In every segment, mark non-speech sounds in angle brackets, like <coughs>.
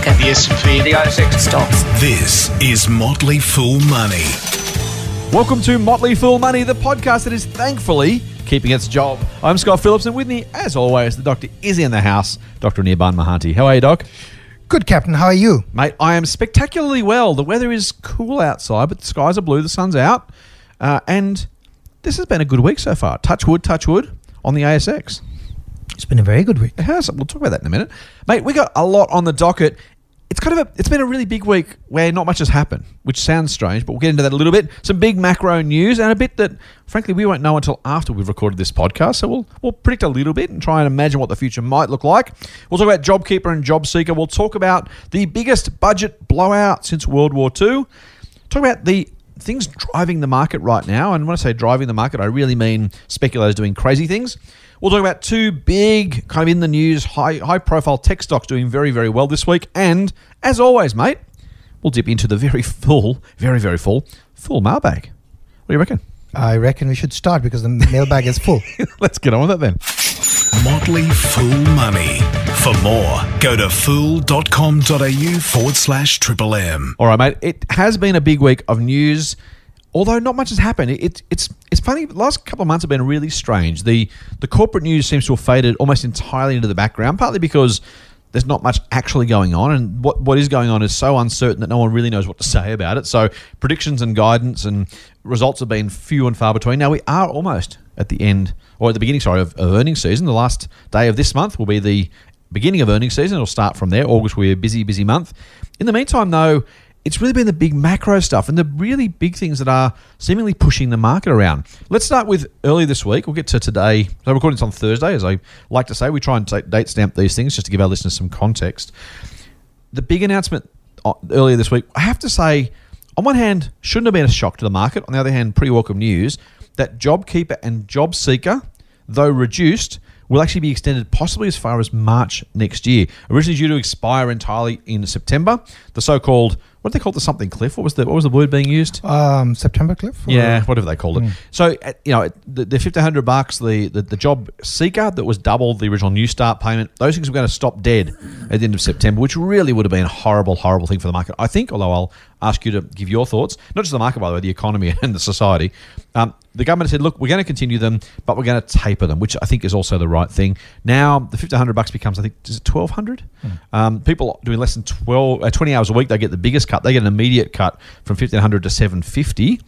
market. The S&P, The ASX Stocks. This is Motley Fool Money. Welcome to Motley Fool Money, the podcast that is thankfully keeping its job. I'm Scott Phillips, and with me, as always, the doctor is in the house, Dr. Anirban Mahanti. How are you, Doc? Good, Captain. How are you? Mate, I am spectacularly well. The weather is cool outside, but the skies are blue, the sun's out, uh, and this has been a good week so far. Touch wood, touch wood on the ASX. It's been a very good week. It has. We'll talk about that in a minute, mate. We got a lot on the docket. It's kind of a. It's been a really big week where not much has happened, which sounds strange, but we'll get into that a little bit. Some big macro news and a bit that, frankly, we won't know until after we've recorded this podcast. So we'll we'll predict a little bit and try and imagine what the future might look like. We'll talk about JobKeeper and JobSeeker. We'll talk about the biggest budget blowout since World War II. Talk about the things driving the market right now. And when I say driving the market, I really mean speculators doing crazy things. We'll talk about two big, kind of in the news, high high profile tech stocks doing very, very well this week. And as always, mate, we'll dip into the very full, very, very full, full mailbag. What do you reckon? I reckon we should start because the mailbag is full. <laughs> Let's get on with it then. Motley Fool Money. For more, go to fool.com.au forward slash triple M. All right, mate. It has been a big week of news, although not much has happened. It, it's it's funny. The last couple of months have been really strange. The the corporate news seems to have faded almost entirely into the background, partly because there's not much actually going on, and what what is going on is so uncertain that no one really knows what to say about it. So predictions and guidance and results have been few and far between. Now we are almost at the end, or at the beginning, sorry, of, of earnings season. The last day of this month will be the beginning of earnings season. It'll start from there. August will be a busy, busy month. In the meantime, though, it's really been the big macro stuff and the really big things that are seemingly pushing the market around. Let's start with early this week. We'll get to today. So, recording this on Thursday, as I like to say. We try and date stamp these things just to give our listeners some context. The big announcement uh, earlier this week, I have to say, on one hand, shouldn't have been a shock to the market. On the other hand, pretty welcome news that JobKeeper and JobSeeker, though reduced, will actually be extended possibly as far as March next year. Originally due to expire entirely in September. The so-called what do they call? The something cliff? What was the what was the word being used? Um, September Cliff? or- Yeah, whatever they called it. So uh, you know, the, the fifteen hundred bucks, the, the the job seeker that was double the original Newstart payment. Those things were going to stop dead at the end of September, which really would have been a horrible, horrible thing for the market. I think, although I'll ask you to give your thoughts, not just the market, by the way, the economy <laughs> and the society. Um, the government said, look, we're going to continue them, but we're going to taper them, which I think is also the right thing. Now the fifteen hundred bucks becomes, I think, is it twelve hundred? Um, people doing less than 12, uh, 20 hours a week, they get the biggest cut. They get an immediate cut from fifteen hundred to seven fifty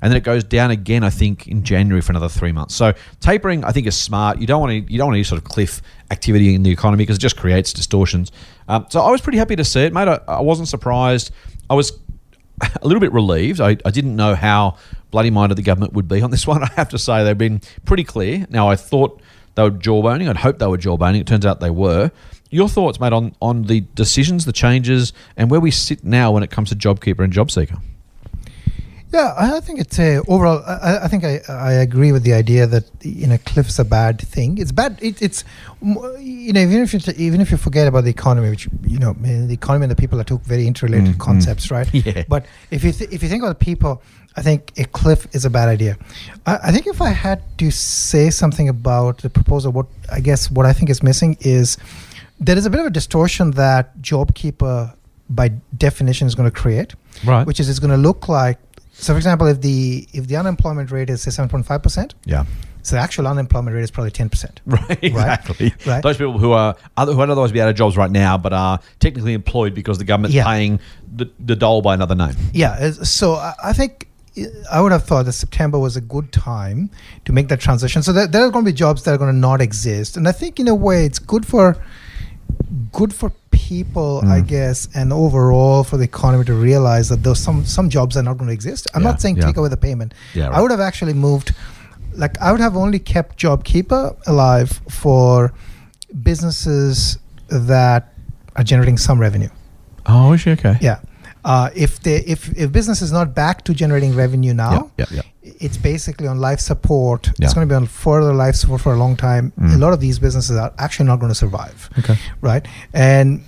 and then it goes down again. I think in January for another three months. So tapering, I think, is smart. You don't want to you don't want any sort of cliff activity in the economy because it just creates distortions. Um, so I was pretty happy to see it, mate. I, I wasn't surprised. I was <laughs> a little bit relieved. I, I didn't know how bloody minded the government would be on this <laughs> one. I have to say they've been pretty clear. Now I thought they were jawboning. I'd hoped they were jawboning. It turns out they were. Your thoughts, mate, on, on the decisions, the changes, and where we sit now when it comes to JobKeeper and JobSeeker? Yeah, I think it's a overall. I, I think I, I agree with the idea that you know cliff's a bad thing. It's bad. It, it's you know even if you even if you forget about the economy, which you know the economy and the people are two very interrelated Mm, mm. concepts, right? <laughs> Yeah. But if you th- if you think about the people, I think a cliff is a bad idea. I, I think if I had to say something about the proposal, what I guess what I think is missing is there is a bit of a distortion that JobKeeper by definition is going to create Right. which is it's going to look like so for example if the if the unemployment rate is say 7.5% Yeah. so the actual unemployment rate is probably 10% <laughs> Right, exactly. Right. Those people who are other, who would otherwise be out of jobs right now, but are technically employed because the government's Yeah. paying the, the dole by another name. yeah so I, think I would have thought that September was a good time to make that transition. So there, there are going to be jobs that are going to not exist, and I think in a way it's good for good for people, I Mm. guess, and overall for the economy to realize that those some some jobs are not going to exist. I'm Yeah, not saying yeah. take away the payment. Yeah, I would have actually moved, like I would have only kept JobKeeper alive for businesses that are generating some revenue. Oh, is she okay? Yeah. Uh, if they if if business is not back to generating revenue now, Yeah, yeah, it's basically on life support. Yeah. It's going to be on further life support for a long time. Mm. A lot of these businesses are actually not going to survive, Okay. right? And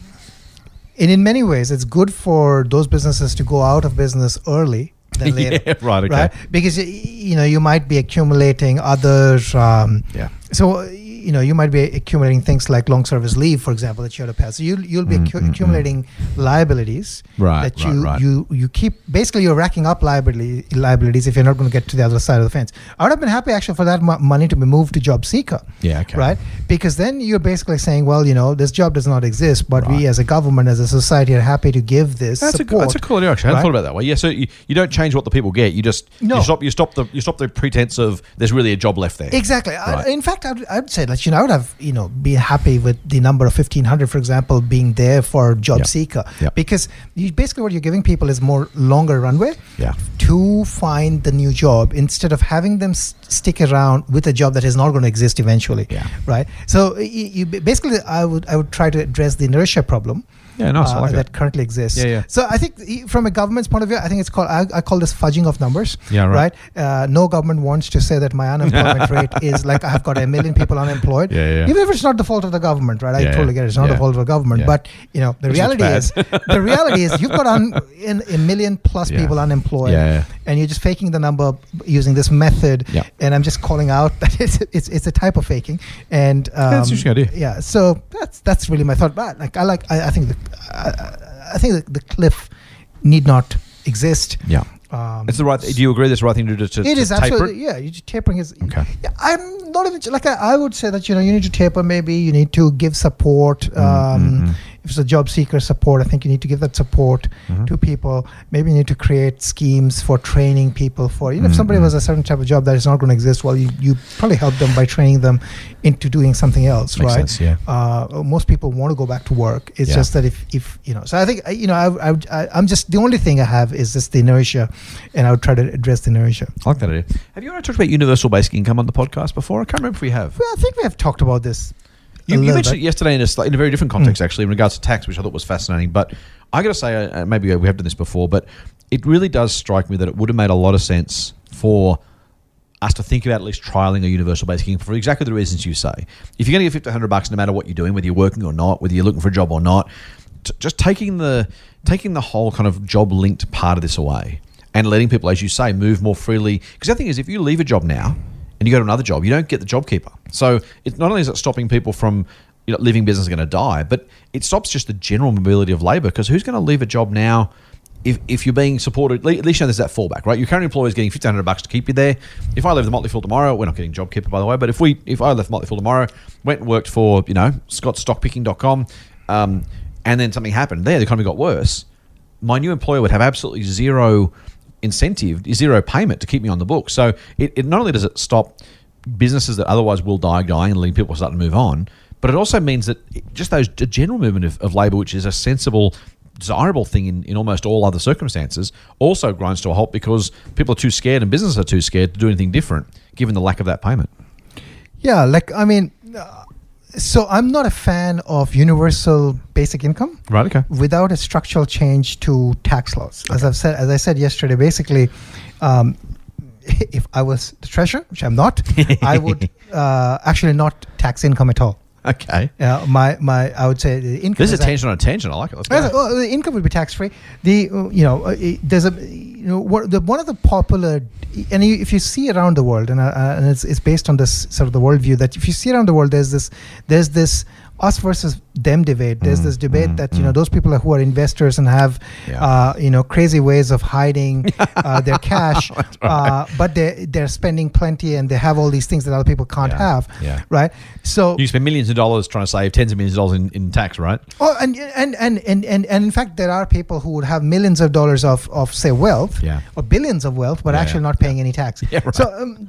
and in many ways, it's good for those businesses to go out of business early than <laughs> later. yeah, <laughs> right. Okay. Right, because you know you might be accumulating other. Um, Yeah. so you know you might be accumulating things like long service leave, for example, that you have to pay. So you you'll be Mm, accu- mm, mm. accumulating liabilities Right, that you right. you you keep. Basically, you're racking up liability liabilities if you're not going to get to the other side of the fence. I would have been happy actually for that mo- money to be moved to Job Seeker. Yeah, okay. Right, because then you're basically saying, well, you know, this job does not exist, but we as a government, as a society, are happy to give this That's a, that's a cool idea. Actually, I hadn't thought about that way. Yeah, so you, you don't change what the people get. You just No. you stop you stop the you stop the pretense of there's really a job left there. Exactly. I, in fact, I'd, I'd say that you know I would have you know been happy with the number of fifteen hundred, for example, being there for job Yeah. seeker Yeah. because you, basically what you're giving people is more longer runway Yeah. to find the new job instead of having them s- stick around with a job that is not going to exist eventually. Yeah. Right. So y- you, basically, I would I would try to address the inertia problem. Yeah, nice. I uh, like that that. currently exists. Yeah, yeah. So I think from a government's point of view, I think it's called I, I call this fudging of numbers. Yeah, right. Uh, no government wants to say that my unemployment <laughs> rate is like I've got a million people unemployed. Yeah, yeah. Even if it's not the fault of the government, right? I Yeah, totally get it. It's not Yeah. the fault of the government, Yeah. but you know the Which reality is the <laughs> reality is you've got un, in, a million plus Yeah. people unemployed, Yeah, yeah. and you're just faking the number using this method. Yeah. And I'm just calling out that it's it's, it's a type of faking. And um, that's an interesting idea. Yeah. So that's that's really my thought. But like I like I, I think the I, I think the, the cliff need not exist. Yeah. Um, It's the right. Do you agree? That's the right thing to do to, it to is absolutely it? yeah. You, tapering is Okay. Yeah, I'm not even like I, I would say that you know you need to taper. Maybe you need to give support. Mm, Um, If it's a job seeker support, I think you need to give that support Mhm. to people. Maybe you need to create schemes for training people. For you know, if Mm, somebody mm. has a certain type of job that is not going to exist, well, you, you probably help them by training them into doing something else, Makes right? sense, yeah. Uh, most people want to go back to work. It's Yeah. just that if, if you know, so I think you know, I, I, I, I'm just the only thing I have is just the inertia, and I would try to address the inertia. I like that idea. Have you ever talked about universal basic income on the podcast before? I can't remember if we have. Well, I think we have talked about this. You, you mentioned bit. yesterday in a, in a very different context, Mm. actually, in regards to tax, which I thought was fascinating. But I got to say, uh, maybe we have done this before, but it really does strike me that it would have made a lot of sense for us to think about at least trialing a universal basic income for exactly the reasons you say. If you're going to get 500 bucks, no matter what you're doing, whether you're working or not, whether you're looking for a job or not, t- just taking the taking the whole kind of job linked part of this away and letting people, as you say, move more freely. Because the thing is, if you leave a job now and you go to another job, you don't get the job keeper. So it not only is it stopping people from you know, leaving business going to die, but it stops just the general mobility of labour. Because who's going to leave a job now? If, if you're being supported, at least you know there's that fallback, right? Your current employer is getting fifteen hundred bucks to keep you there. If I leave the Motley Fool tomorrow, we're not getting JobKeeper, by the way. But if we, if I left Motley Fool tomorrow, went and worked for you know ScottStockPicking.com, um, and then something happened there, the economy got worse. My new employer would have absolutely zero incentive, zero payment to keep me on the book. So it, it not only does it stop businesses that otherwise will die dying and people start to move on, but it also means that just those the general movement of, of labour, which is a sensible, desirable thing in, in almost all other circumstances, also grinds to a halt because people are too scared and businesses are too scared to do anything different, given the lack of that payment. Yeah, like I mean, so I'm not a fan of universal basic income Right. Okay. without a structural change to tax laws. As I've said, as I said yesterday, basically, um, <laughs> if I was the treasurer, which I'm not, I <laughs> would uh, actually not tax income at all. Okay. Uh, my my, I would say the income. This is a tangent on a tangent. I like it. Let's go. well, the income would be tax free. The uh, you know uh, there's a you know what the one of the popular and you, if you see around the world and uh, and it's, it's based on this sort of the worldview that if you see around the world there's this there's this us versus them debate. There's Mm, this debate mm, that you know mm. those people who are investors and have Yeah. uh, you know crazy ways of hiding <laughs> uh, their cash, <laughs> uh, but they they're spending plenty and they have all these things that other people can't Yeah, have. yeah. Right. So You spend millions of dollars trying to save tens of millions of dollars in, in tax, right? Oh, and and, and and and and in fact, there are people who would have millions of dollars of of say wealth, Yeah. or billions of wealth, but Yeah, actually yeah, not paying any tax. <laughs> Yeah, right. So um,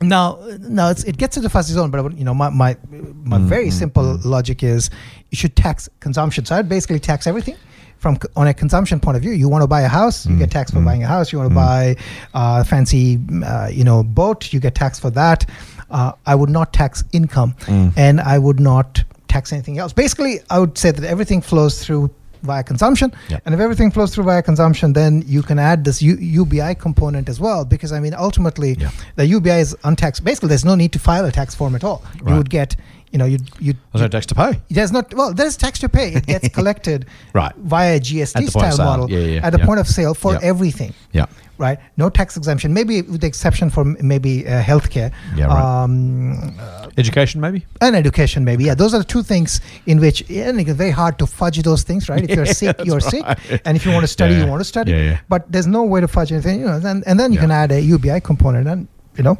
now, now it's, it gets into fuzzy zone. But you know, my my my Mm, very mm, simple mm. logic is you should tax consumption. So I'd basically tax everything. From on a consumption point of view, you want to buy a house, you Mm, get taxed for mm, buying a house. You want to mm. buy a fancy, uh, you know, boat, you get taxed for that. Uh, I would not tax income, Mm. and I would not tax anything else. Basically, I would say that everything flows through via consumption, Yep. and if everything flows through via consumption, then you can add this U- UBI component as well. Because I mean, ultimately, Yeah. the UBI is untaxed. Basically, there's no need to file a tax form at all. You would get you know, you you There's no tax to pay. there's not well, there's tax to pay. It gets <laughs> collected Right. via a At the GST style model Yeah, yeah, at the yeah. point of sale for everything. Yeah. Right, no tax exemption. Maybe with the exception for maybe uh, healthcare, Yeah, right. um, uh, Education, maybe? and education. Maybe yeah, those are the two things in which and it's very hard to fudge those things. Right, if you're <laughs> sick, you're sick, and if you want to <laughs> study, you want to study. Yeah. But there's no way to fudge anything. You know, and, and then you can add a UBI component, and you know,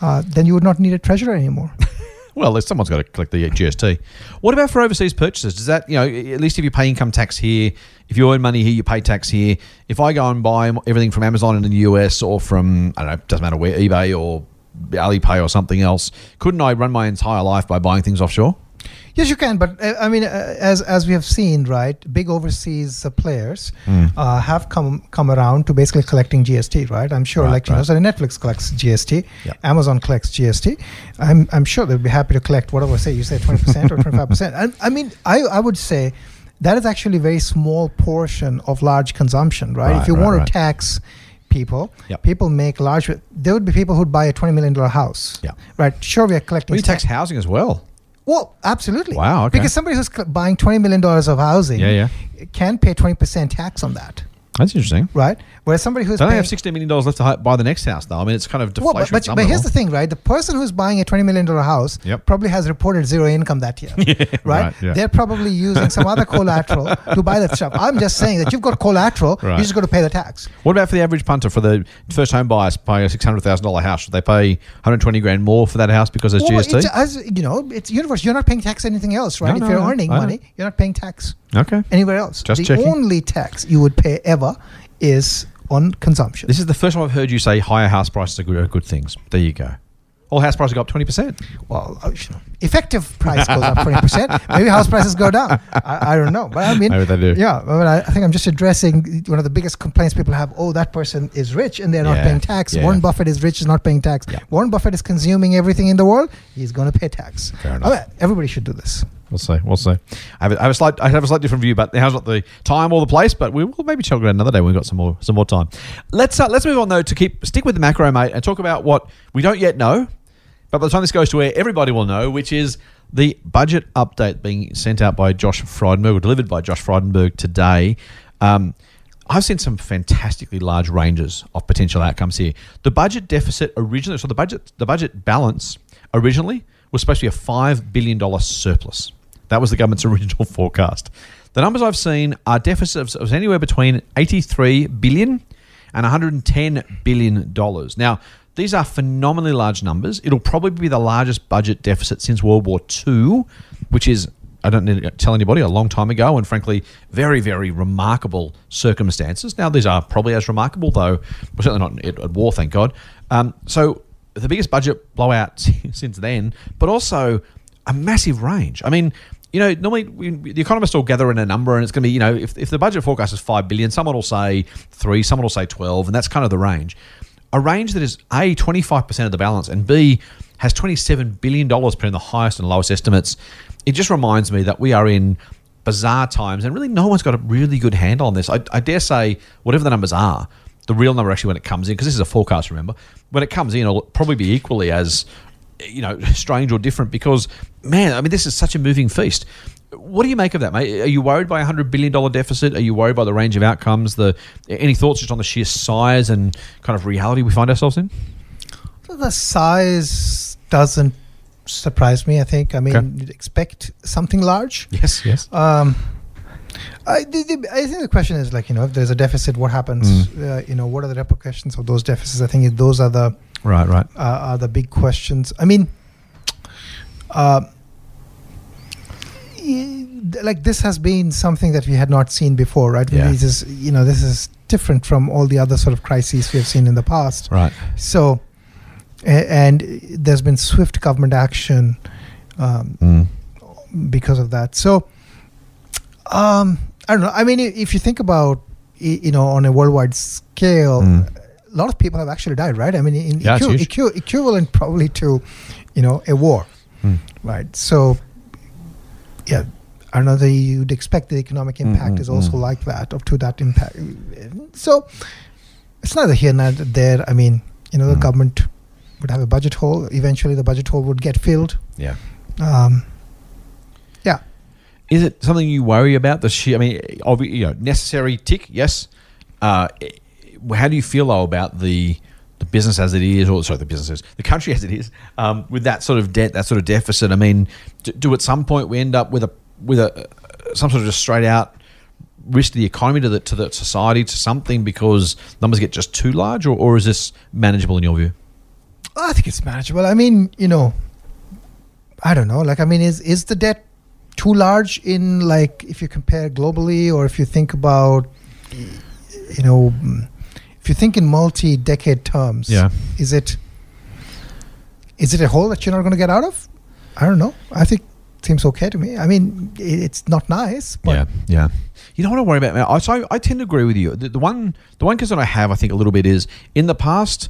uh, then you would not need a treasurer anymore. Well, someone's got to collect the GST. What about for overseas purchases? Does that, you know, at least if you pay income tax here, if you earn money here, you pay tax here. If I go and buy everything from Amazon in the US or from, I don't know, doesn't matter where, eBay or Alipay or something else, couldn't I run my entire life by buying things offshore? Yes, you can, but uh, I mean, uh, as as we have seen, right, big overseas uh, players uh, have come come around to basically collecting GST, right? I'm sure, Right, like you know, so Netflix collects GST. Amazon collects GST. I'm I'm sure they'll be happy to collect whatever. Say you say 20 percent or 25 percent. <laughs> I, I mean, I I would say that is actually a very small portion of large consumption, right? Right, if you right, want right. to tax people, Yep. people make large. There would be people who'd buy a 20 million dollar house, Yeah. right? Sure, we are collecting. We tax housing as well. Well, absolutely. Wow, okay. Because somebody who's buying twenty million dollars of housing, yeah, Yeah, can pay twenty percent tax on that, That's interesting. right? Whereas somebody who's Don't they paying, have $16 million left to buy the next house, though? I mean, it's kind of well, deflation. but, but, but here's the thing, right? The person who's buying a twenty million dollar house Yep. probably has reported zero income that year, <laughs> right? right, yeah. They're probably using some other collateral <laughs> to buy that stuff. I'm just saying that you've got collateral, Right. you just got to pay the tax. What about for the average punter for the first home buyer buying a six hundred thousand dollar house? Should they pay one hundred twenty grand more for that house because there's Well, GST? it's, as you know, it's universe. You're not paying tax anything else, right? No, if no, you're no, earning money, you're not paying tax okay. anywhere else. Just the checking. only tax you would pay ever is on consumption. This is the first time I've heard you say higher house prices are good, are good things. There you go. All house prices go up twenty percent. well, uh, effective price goes up 20%. <laughs> Maybe house prices go down. I, I don't know. But I mean, Maybe they do. yeah, but I, I think I'm just addressing one of the biggest complaints people have. Oh, that person is rich and they're not Yeah, paying tax. yeah. Warren Buffett is rich, is not paying tax. Yeah. Warren Buffett is consuming everything in the world. He's going to pay tax. Fair enough. mean, everybody should do this. We'll see. We'll see. I have, a, I have a slight. I have a slight different view, but now's not the time or the place. But we will maybe talk about another day when we've got some more some more time. Let's uh, let's move on though to keep stick with the macro, mate, and talk about what we don't yet know. But by the time this goes to air, everybody will know, which is the budget update being sent out by Josh Frydenberg or delivered by Josh Frydenberg today. Um, I've seen some fantastically large ranges of potential outcomes here. The budget deficit originally, so the budget, the budget balance originally was supposed to be a five billion dollar surplus. That was the government's <laughs> original forecast. The numbers I've seen are deficits of anywhere between eighty-three billion and 110 billion dollars. Now, these are phenomenally large numbers. It'll probably be the largest budget deficit since World War II, which is I don't need to tell anybody a long time ago, and frankly, very, very remarkable circumstances. Now, these are probably as remarkable, though we're certainly not at, at war, thank God. Um, so, the biggest budget blowout <laughs> since then, but also a massive range. I mean, you know, normally we, the economists all gather in a number, and it's going to be, you know, if, if the budget forecast is five billion, someone will say three, someone will say twelve, and that's kind of the range. A range that is a twenty five percent of the balance, and b has twenty seven billion dollars between the highest and lowest estimates. It just reminds me that we are in bizarre times, and really no one's got a really good handle on this. I, I dare say, whatever the numbers are, the real number actually when it comes in, because this is a forecast, remember, when it comes in, it'll probably be equally as you know <laughs> strange or different. Because man, I mean, this is such a moving feast. What do you make of that, mate? Are you worried by a hundred billion dollar deficit? Are you worried by the range of outcomes? The any thoughts just on the sheer size and kind of reality we find ourselves in? The size doesn't surprise me. I think. I mean, Okay. you'd expect something large. Yes, yes. Um, I, the, the, I think the question is like you know if there's a deficit, what happens? Uh, you know, what are the repercussions of those deficits? I think those are the Right, right. uh, are the big questions. I mean, uh, like this has been something that we had not seen before, right? Yeah. This is you know this is different from all the other sort of crises we have seen in the past. Right. So, and there's been swift government action um, Mm. because of that. So, um, I don't know. I mean, if you think about, you know, on a worldwide scale, Mm. a lot of people have actually died, right? I mean, in Yeah, huge. equi- equivalent probably to, you know, a war, Mm. right? So, yeah. I don't know that you'd expect the economic impact mm, is also mm. like that, up to that impact. So, it's neither here nor there. I mean, you know, the Mm. government would have a budget hole. Eventually, the budget hole would get filled. Yeah. Um, yeah. Is it something you worry about? The sheer, I mean, obvi- you know, necessary tick, yes. Uh, how do you feel though about the the business as it is, or sorry, the businesses, the country as it is, um, with that sort of debt, that sort of deficit? I mean, do, do at some point we end up with a with a some sort of just straight out risk to the economy, to the to the society, to something because numbers get just too large, or, or is this manageable in your view? I think it's manageable. I mean, you know, I don't know. Like, I mean, is is the debt too large in like if you compare globally, or if you think about, you know, if you think in multi-decade terms, Yeah. is it is it a hole that you're not going to get out of? I don't know. I think it seems okay to me. I mean, it's not nice, but yeah, yeah. You know what I worry about? man? I so I tend to agree with you. The, the one the one concern I have, I think, a little bit is in the past,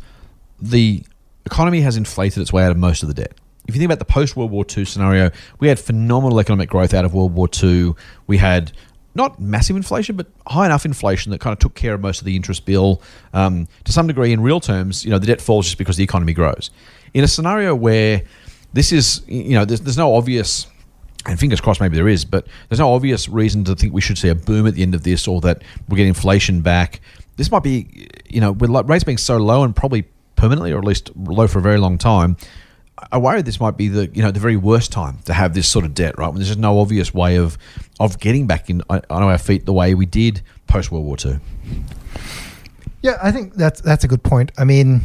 the economy has inflated its way out of most of the debt. If you think about the post World War II scenario, we had phenomenal economic growth out of World War II. We had not massive inflation, but high enough inflation that kind of took care of most of the interest bill. Um, to some degree, in real terms, you know, the debt falls just because the economy grows. In a scenario where this is, you know, there's, there's no obvious and fingers crossed maybe there is, but there's no obvious reason to think we should see a boom at the end of this or that we'll get inflation back. This might be, you know, with rates being so low and probably permanently or at least low for a very long time, I worry this might be the you know the very worst time to have this sort of debt, right? When there's just no obvious way of of getting back in on our feet the way we did post World War II. Yeah, I think that's that's a good point. I mean,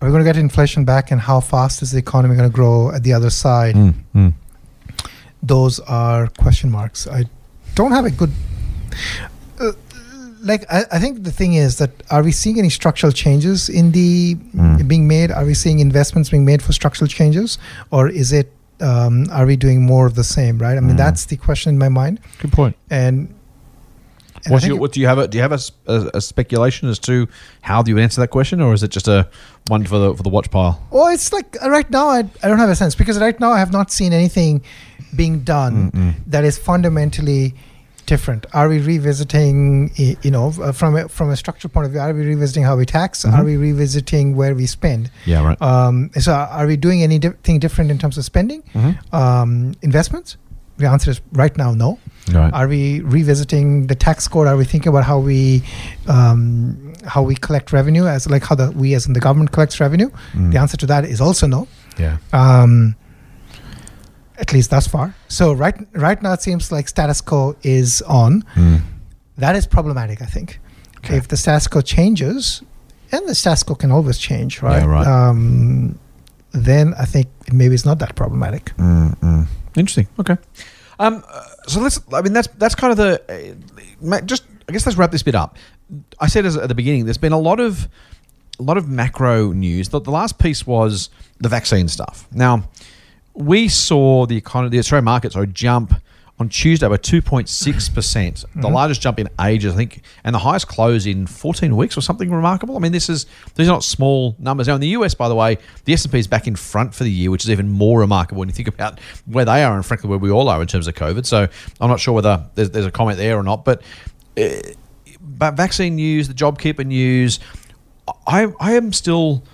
are we going to get inflation back, and how fast is the economy going to grow at the other side? Mm. Those are question marks. I don't have a good. Uh, like I, I think the thing is that are we seeing any structural changes in the Mm. being made? Are we seeing investments being made for structural changes, or is it? Um, are we doing more of the same? Right. I mean, Mm. that's the question in my mind. Good point. And, and I What's think your, it- what do you have? A, do you have a speculation as to how do you answer that question, or is it just a one for the for the watch pile? Well, it's like uh, right now I, I don't have a sense because right now I have not seen anything being done Mm-mm. that is fundamentally different. Are we revisiting, you know, uh, from a, from a structural point of view? Are we revisiting how we tax? Mhm. Are we revisiting where we spend? Yeah, right. Um, so, are we doing anything different in terms of spending, mm-hmm. um, investments? The answer is right now no. Right. Are we revisiting the tax code? Are we thinking about how we um, how we collect revenue as like how the we as in the government collects revenue? Mm. The answer to that is also no. yeah. Um, at least thus far. So right right now it seems like status quo is on. Mm. That is problematic. I think Okay. if the status quo changes, and the status quo can always change, right? Yeah, right. Um, then I think maybe it's not that problematic. Mm-mm. Interesting. Okay. Um, uh, so let's. I mean, that's that's kind of the. Uh, just I guess let's wrap this bit up. I said as at the beginning, there's been a lot of a lot of macro news. The, the last piece was the vaccine stuff. Now, we saw the economy, the Australian market, sorry, jump on Tuesday by 2.6 percent, the largest jump in ages, I think, and the highest close in 14 weeks or something remarkable. I mean, this is these are not small numbers. Now, in the US, by the way, the S and P is back in front for the year, which is even more remarkable when you think about where they are and frankly where we all are in terms of COVID. So, I'm not sure whether there's, there's a comment there or not, but. Uh, but vaccine news, the JobKeeper news, I I am still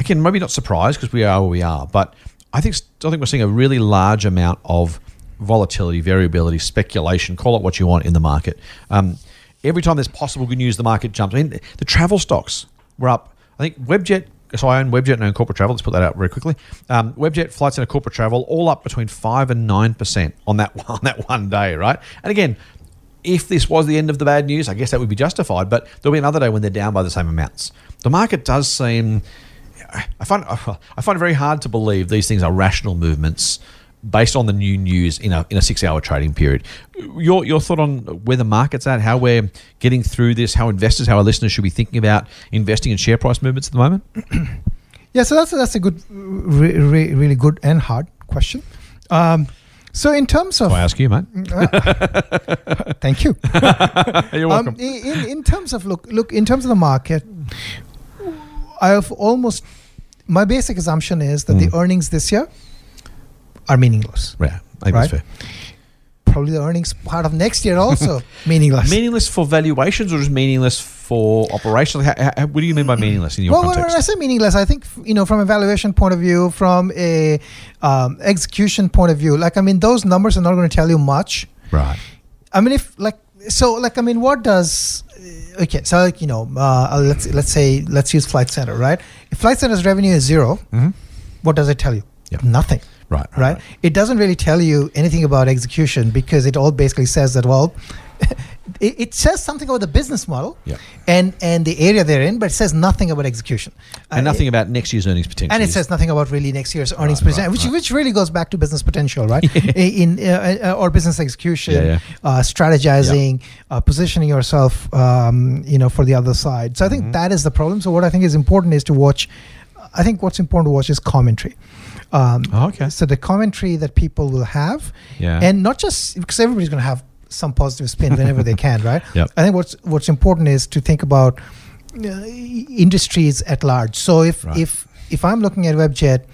again maybe not surprised because we are where we are, but I think still think we're seeing a really large amount of volatility, variability, speculation, call it what you want in the market. Um, every time there's possible good news, the market jumps. I mean, the travel stocks were up. I think Webjet. So I own Webjet and own corporate travel. Let's put that out very quickly. Um, Webjet flights and corporate travel all up between five and nine percent on that <laughs> on that one day, right? And again, if this was the end of the bad news, I guess that would be justified. But there'll be another day when they're down by the same amounts. The market does seem. I find <laughs> I find it very hard to believe these things are rational movements based on the new news in a in a six hour trading period. Your your thought on where the market's at, how we're getting through this, how investors, how our listeners should be thinking about investing in share price movements at the moment. <clears throat> Yeah, so that's that's a good, re, re, really good and hard question. Um, so in terms of, I ask you, mate. <laughs> thank you. <laughs> You're welcome. Um, in in terms of look look in terms of the market, I have almost my basic assumption is that Mm. the earnings this year are meaningless. yeah, I right. fair. Probably the earnings part of next year also <laughs> meaningless. Meaningless for valuations or just meaningless for operational? How, how, what do you mean by meaningless in your well, when context? I say meaningless, I think you know from a valuation point of view, from a um, execution point of view. Like I mean, those numbers are not going to tell you much. right. I mean, if like so, like I mean, what does okay? So like you know, uh, let's let's say let's use Flight Centre, right? If Flight Centre's revenue is 0 Mhm. what does it tell you? Nothing. Right. Right. It doesn't really tell you anything about execution because it all basically says that well, <laughs> it, it says something about the business model and and the area they're in, but it says nothing about execution. And Uh, nothing about next year's earnings potential. and it says nothing about really next year's earnings Right, potential, right, which right. which really goes back to business potential, right? <laughs> in uh, uh, or business execution, Yeah, yeah. Uh, strategizing, uh, positioning yourself, um, you know, for the other side. So I think Mhm. that is the problem. So what I think is important is to watch. I think what's important to watch is commentary. Um, Oh, okay. So the commentary that people will have, Yeah. and not just because everybody's going to have some positive spin whenever they can, right? <laughs> Yep. I think what's what's important is to think about uh, industries at large. So if Right. if if I'm looking at Webjet,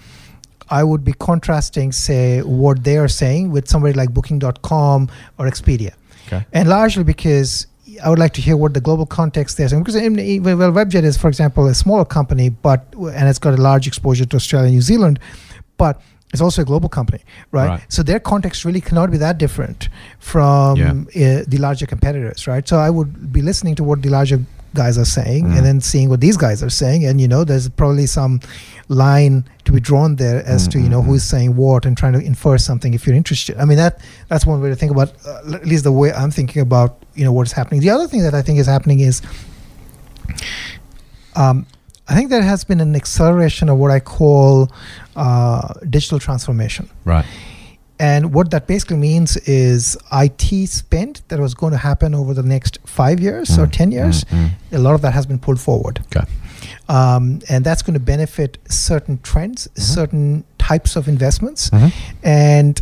I would be contrasting, say, what they are saying with somebody like Booking.com or Expedia, Okay. and largely because I would like to hear what the global context they're saying. Because well, Webjet is, for example, a smaller company, but and it's got a large exposure to Australia and New Zealand, but it's also a global company, right? Right. So their context really cannot be that different from Yeah. uh, the larger competitors, right? So I would be listening to what the larger guys are saying Mm. and then seeing what these guys are saying and you know there's probably some line to be drawn there as to you know Mm, mm, who's saying what and trying to infer something if you're interested i mean that that's one way to think about uh, at least the way i'm thinking about you know what's happening the other thing that i think is happening is um, i think there has been an acceleration of what i call uh, digital transformation Right. and what that basically means is IT spend that was going to happen over the next five years or Mm, 10 years, mm, mm. a lot of that has been pulled forward. Okay. Um, and that's going to benefit certain trends, Mm-hmm. certain types of investments. Mhm. And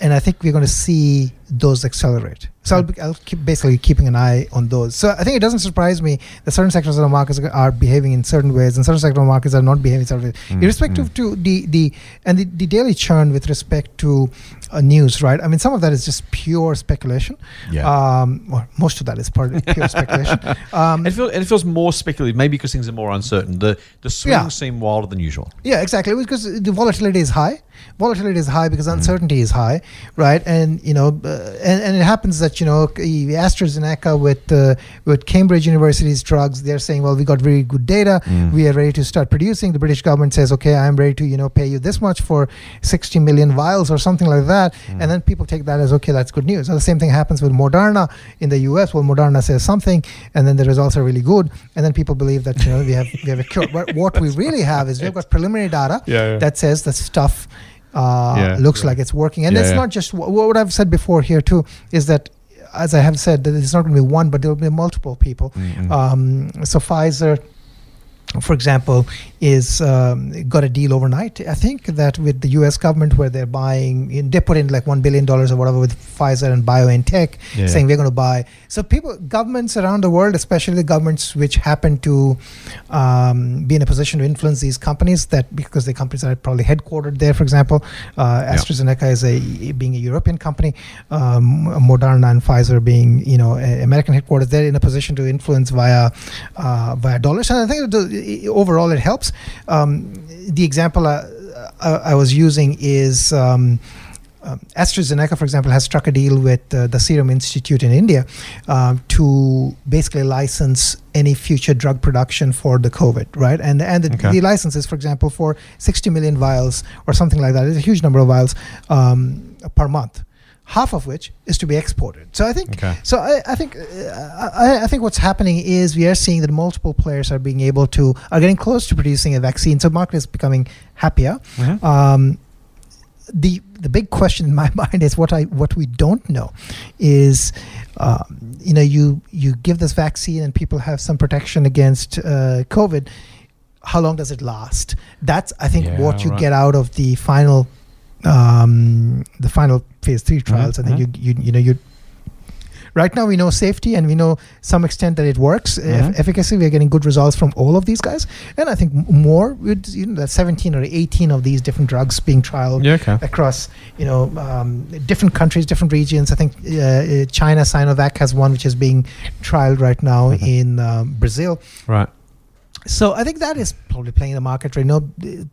and I think we're going to see those accelerate. So I'll, be, I'll keep basically keeping an eye on those. So I think it doesn't surprise me that certain sectors of the markets are behaving in certain ways, and certain sectors of the markets are not behaving in certain ways. Mm, Irrespective mm. to the the and the, the daily churn with respect to uh, news, right? I mean, some of that is just pure speculation. Yeah. Um, well, most of that is part of pure speculation. <laughs> Um, it, feels, it feels more speculative, maybe because things are more uncertain. The the swings Yeah. seem wilder than usual. Yeah, exactly. Because the volatility is high. Volatility is high because uncertainty is high, right? And you know, uh, and, and it happens that you know, AstraZeneca with uh, with Cambridge University's drugs, they're saying, well, we got very good data. Mm. We are ready to start producing. The British government says, okay, I'm ready to you know pay you this much for 60 million vials or something like that. And then people take that as okay, that's good news. And the same thing happens with Moderna in the U.S. Well, Moderna says something, and then the results are really good, and then people believe that you know we have we have a cure. But what we really have is we've <laughs> got preliminary data Yeah, yeah. that says the stuff uh, Yeah, looks yeah. like it's working. And Yeah, it's yeah. not just wh- what I've said before here too is that. As I have said, that it's not going to be one, but there will be multiple people. Mm, mm. Um, so Pfizer, for example, is um, got a deal overnight. I think that with the U.S. government, where they're buying, in, they put in like one billion dollars or whatever with Pfizer and BioNTech, Yeah. saying we're going to buy. So people, governments around the world, especially the governments which happen to um, be in a position to influence these companies, that because the companies are probably headquartered there, for example, uh, Yeah. AstraZeneca is a being a European company, um, Moderna and Pfizer being you know American headquarters. They're in a position to influence via uh, via dollars, and I think the, overall it helps. Um, the example I, I, I was using is. Um, um, AstraZeneca, for example, has struck a deal with uh, the Serum Institute in India um, to basically license any future drug production for the COVID, right? And and the, Okay. the license is, for example, for 60 million vials or something like that. It's a huge number of vials um, per month. Half of which is to be exported. So I think Okay. so. I, I think uh, I, I think what's happening is we are seeing that multiple players are being able to are getting close to producing a vaccine. So market is becoming happier. Mhm. Um, the the big question in my <laughs> mind is what I what we don't know is um, you know you you give this vaccine and people have some protection against uh, COVID. How long does it last? That's I think Yeah, what you right. get out of the final um, the final phase three trials. I think mhm. you you you know you right now we know safety and we know some extent that it works. Uh, Mhm. efficacy, we're getting good results from all of these guys, and I think m- more with you know that 17 or 18 of these different drugs being trialed Yeah, okay. across you know um, different countries, different regions. I think uh, uh, China Sinovac has one which is being trialed right now Mhm. in um, Brazil. Right. So I think that is probably playing the market right now.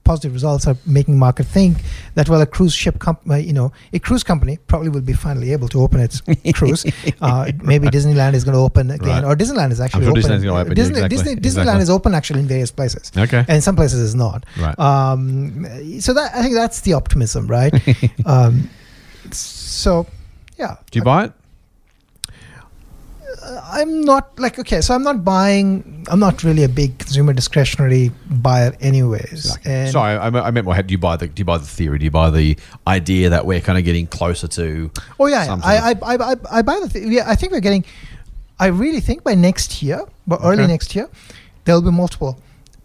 Positive results are making market think that well, a cruise ship company, you know, a cruise company probably will be finally able to open its <laughs> cruise. Uh, maybe Disneyland is going to open again, Right. or Disneyland is actually sure open. Disneyland's open, yeah, Disney, exactly, Disney, Disneyland exactly. is open actually in various places, Okay. and some places is not. Right. Um, so that I think that's the optimism, right? <laughs> um, so, yeah. Do you buy it? I'm not like okay, so I'm not buying. I'm not really a big consumer discretionary buyer, anyways. Sorry, I, I meant more. Do you buy the? Do you buy the theory? Do you buy the idea that we're kind of getting closer to? oh yeah. I, I, I, I, I buy the. Th- yeah, I think we're getting. I really think by next year, but early Okay. next year, there'll be multiple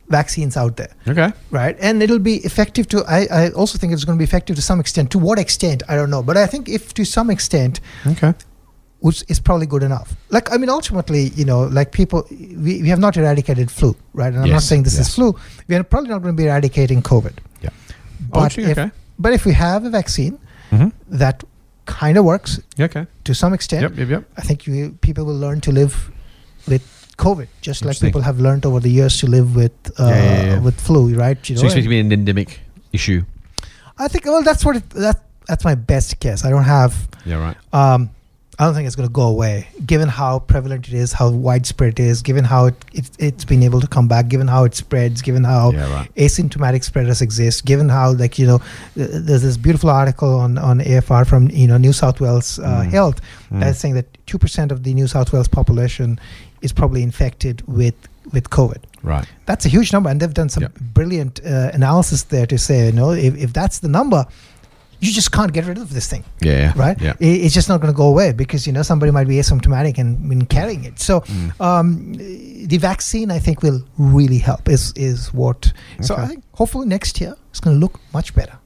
vaccines out there, Okay. right? And it'll be effective to. I, I also think it's going to be effective to some extent. To what extent, I don't know, but I think if to some extent, Okay. Which is probably good enough. Like, I mean, ultimately, you know, like people, we, we have not eradicated flu, right? And I'm not saying this yes. is flu. We are probably not going to be eradicating COVID. Yeah. But, oh, actually, if, okay. but if we have a vaccine Mm-hmm. that kind of works Okay. to some extent, Yep. Yep. Yep. I think you, people will learn to live with COVID, just like people have learned over the years to live with uh, Yeah, yeah, yeah. with flu, right? You know, So know, you expect to be an endemic issue? I think well, that's what it, that that's my best guess. I don't have Yeah. Right. um, I don't think it's going to go away, given how prevalent it is, how widespread it is, given how it, it it's been able to come back, given how it spreads, given how Yeah. Right. asymptomatic spreaders exist, given how like you know th- there's this beautiful article on on AFR from you know New South Wales uh, Mm. Health Mm. that's saying that two percent of the New South Wales population is probably infected with with COVID. Right. That's a huge number, and they've done some Yeah. brilliant uh, analysis there to say you know if, if that's the number, you just can't get rid of this thing Yeah. right? Yeah. I- It's just not going to go away because you know somebody might be asymptomatic and been carrying it. So Mm. um, the vaccine, I think, will really help. Is is what? So I think hopefully next year it's going to look much better.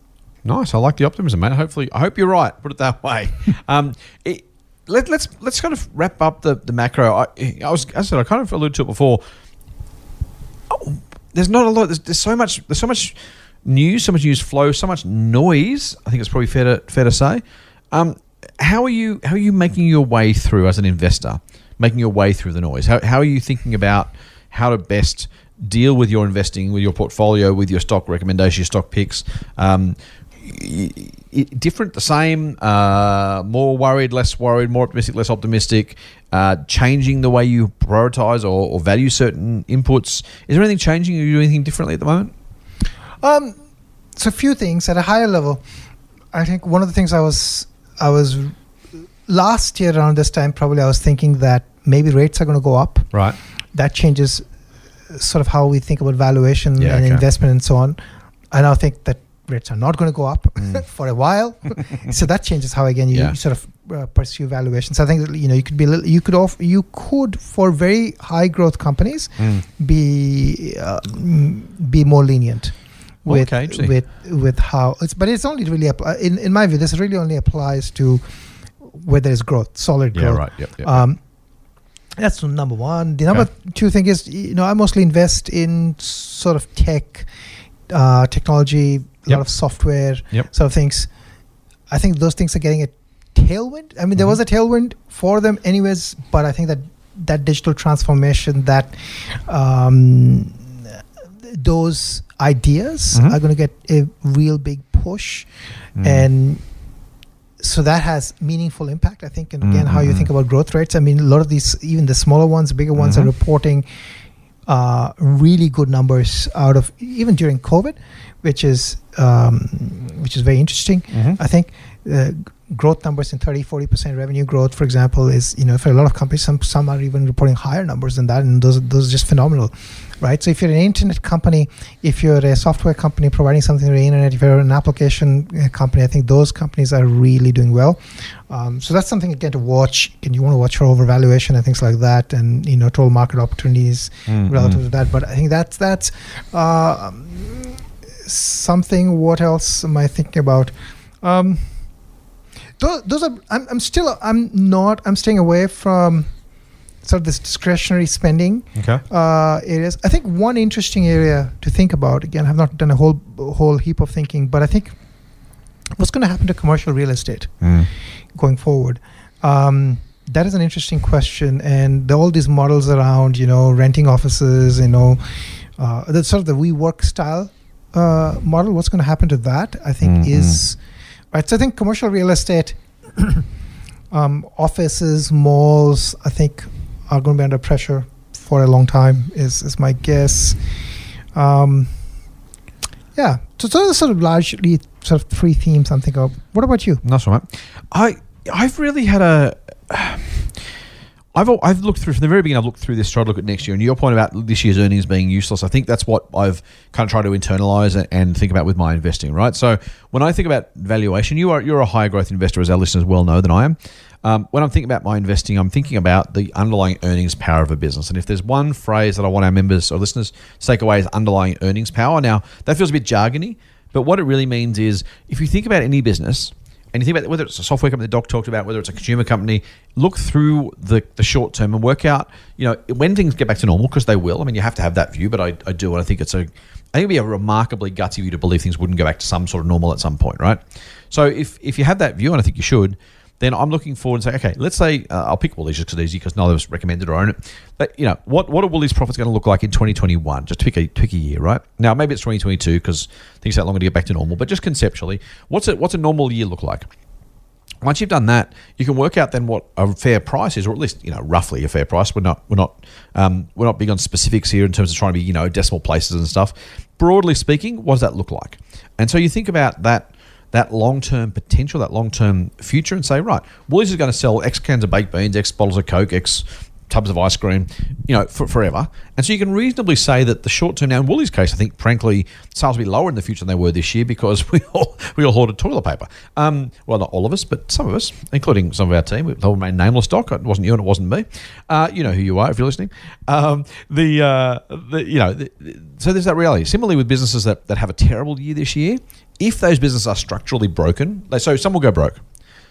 Nice. I like the optimism, mate. Hopefully, I hope you're right. Put it that way. <laughs> um, it, let, let's let's kind of wrap up the the macro. I, I was I said I kind of alluded to it before. Oh, there's not a lot. There's, there's so much. There's so much news. So much news flow. So much noise. I think it's probably fair to fair to say. Um, how are you? How are you making your way through as an investor? Making your way through the noise. How how are you thinking about how to best deal with your investing, with your portfolio, with your stock recommendation, your stock picks? Um, different, the same, uh, more worried, less worried, more optimistic, less optimistic, uh, changing the way you prioritize or, or value certain inputs. Is there anything changing? Are you doing anything differently at the moment? Um, so a few things at a higher level. I think one of the things I was I was last year around this time probably I was thinking that maybe rates are going to go up. Right. That changes uh, sort of how we think about valuation Yeah, and okay. investment and so on. And I now think that rates are not going to go up Mm. <laughs> for a while. <laughs> so that changes how again you, Yeah. sort of uh, pursue valuation. So I think that, you know you could be a little, you could off, you could for very high growth companies be uh, mm, be more lenient with Okay, with with how it's but it's only really app- in in my view this really only applies to where there is growth solid Yeah, growth right. Yep. yep. um that's number one the number Okay. two thing is you know i mostly invest in sort of tech uh technology a Yep. lot of software sort of things i think those things are getting a tailwind i mean there was a tailwind for them anyways but i think that that digital transformation that um those ideas Mhm. are going to get a real big push Mm. and so that has meaningful impact i think and again how you Mhm. think about growth rates i mean a lot of these even the smaller ones bigger ones Mhm. are reporting uh, really good numbers out of even during covid which is um, which is very interesting Mhm. i think uh, growth numbers in 30 40% revenue growth for example is you know for a lot of companies some some are even reporting higher numbers than that and those those are just phenomenal right so if you're an internet company if you're a software company providing something to the internet if you're an application uh, company i think those companies are really doing well um, so that's something again to watch and you want to watch for overvaluation and things like that and you know total market opportunities Mm, relative to that but i think that's that's uh, something what else am i thinking about um, those, those are. I'm, I'm still. I'm not. I'm staying away from sort of this discretionary spending Okay. uh, areas. I think one interesting area to think about. Again, I've not done a whole whole heap of thinking, but I think what's going to happen to commercial real estate going forward. Um, that is an interesting question, and all these models around, you know, renting offices, you know, uh, the sort of the WeWork style uh, model. What's going to happen to that? I think Mhm. is right. So I think commercial real estate, <clears throat> um, offices, malls, I think are going to be under pressure for a long time. Is is my guess. Um, yeah. So those are sort of largely sort of three themes I'm thinking of. What about you? That's all right. I I've really had a. I've I've looked through from the very beginning. I've looked through this, tried to look at next year, and your point about this year's earnings being useless. I think that's what I've kind of tried to internalize and- and think about with my investing. Right. So when I think about valuation, you are you're a higher growth investor, as our listeners well know than I am. Um, when I'm thinking about my investing, I'm thinking about the underlying earnings power of a business. And if there's one phrase that I want our members or listeners to take away is underlying earnings power. Now that feels a bit jargony, but what it really means is if you think about any business and you think about whether it's a software company that Doc talked about, whether it's a consumer company, look through the, the short term and work out, you know, when things get back to normal, because they will. I mean, you have to have that view, but I, I do, and I think it's a, I think it'd be a remarkably gutsy view to believe things wouldn't go back to some sort of normal at some point, right? So if if you have that view, and I think you should, then I'm looking forward and say, okay, let's say uh, I'll pick Woolies just because it's easy because neither of us recommended or own it. But you know, what what are Woolies profits going to look like in 2021? Just pick a pick a year, right? Now maybe it's 2022 because things take longer to get back to normal. But just conceptually, what's it what's a normal year look like? Once you've done that, you can work out then what a fair price is, or at least you know roughly a fair price. We're not we're not um, we're not big on specifics here in terms of trying to be you know decimal places and stuff. Broadly speaking, what does that look like? And so you think about that that long term potential, that long term future, and say, right, Woolies is going to sell X cans of baked beans, X bottles of Coke, X tubs of ice cream, you know, for, forever. And so you can reasonably say that the short term now in Woolies' case, I think frankly sales will be lower in the future than they were this year because <laughs> we all we all hoarded toilet paper. Um, well, not all of us, but some of us, including some of our team. They'll remain nameless. Doc, it wasn't you and it wasn't me. Uh, you know who you are if you're listening. Um, the, uh, the you know, the, so there's that reality. Similarly with businesses that, that have a terrible year this year, if those businesses are structurally broken, so some will go broke.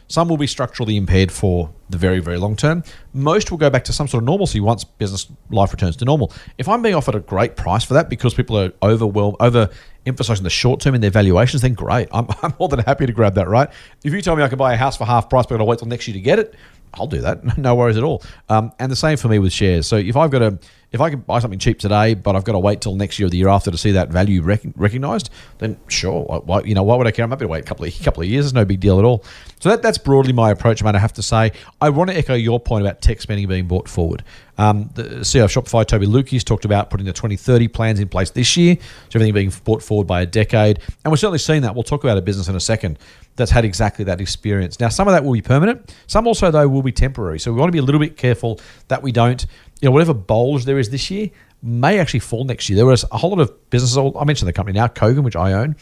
Some will be structurally impaired for the very, very long term. Most will go back to some sort of normalcy once business life returns to normal. If I'm being offered a great price for that because people are overwhelmed, over emphasizing the short term in their valuations, then great. I'm, <laughs> I'm more than happy to grab that, right? If you tell me I can buy a house for half price, but I'll wait till next year to get it, I'll do that. <laughs> No worries at all. Um, and the same for me with shares. So if I've got a, if I can buy something cheap today, but I've got to wait till next year or the year after to see that value rec- recognized, then sure. Why, you know, why would I care? I'm happy to wait a couple of couple of years. It's no big deal at all. So that, that's broadly my approach, man. I have to say, I want to echo your point about tech spending being brought forward. Um, the CEO of Shopify, Tobi Lütke's talked about putting the 2030 plans in place this year, so everything being brought forward by a decade, and we're certainly seeing that. We'll talk about a business in a second that's had exactly that experience. Now, some of that will be permanent. Some also, though, will be temporary. So we want to be a little bit careful that we don't, you know, whatever bulge there is this year may actually fall next year. There was a whole lot of businesses. I mentioned the company now, Kogan, which I own.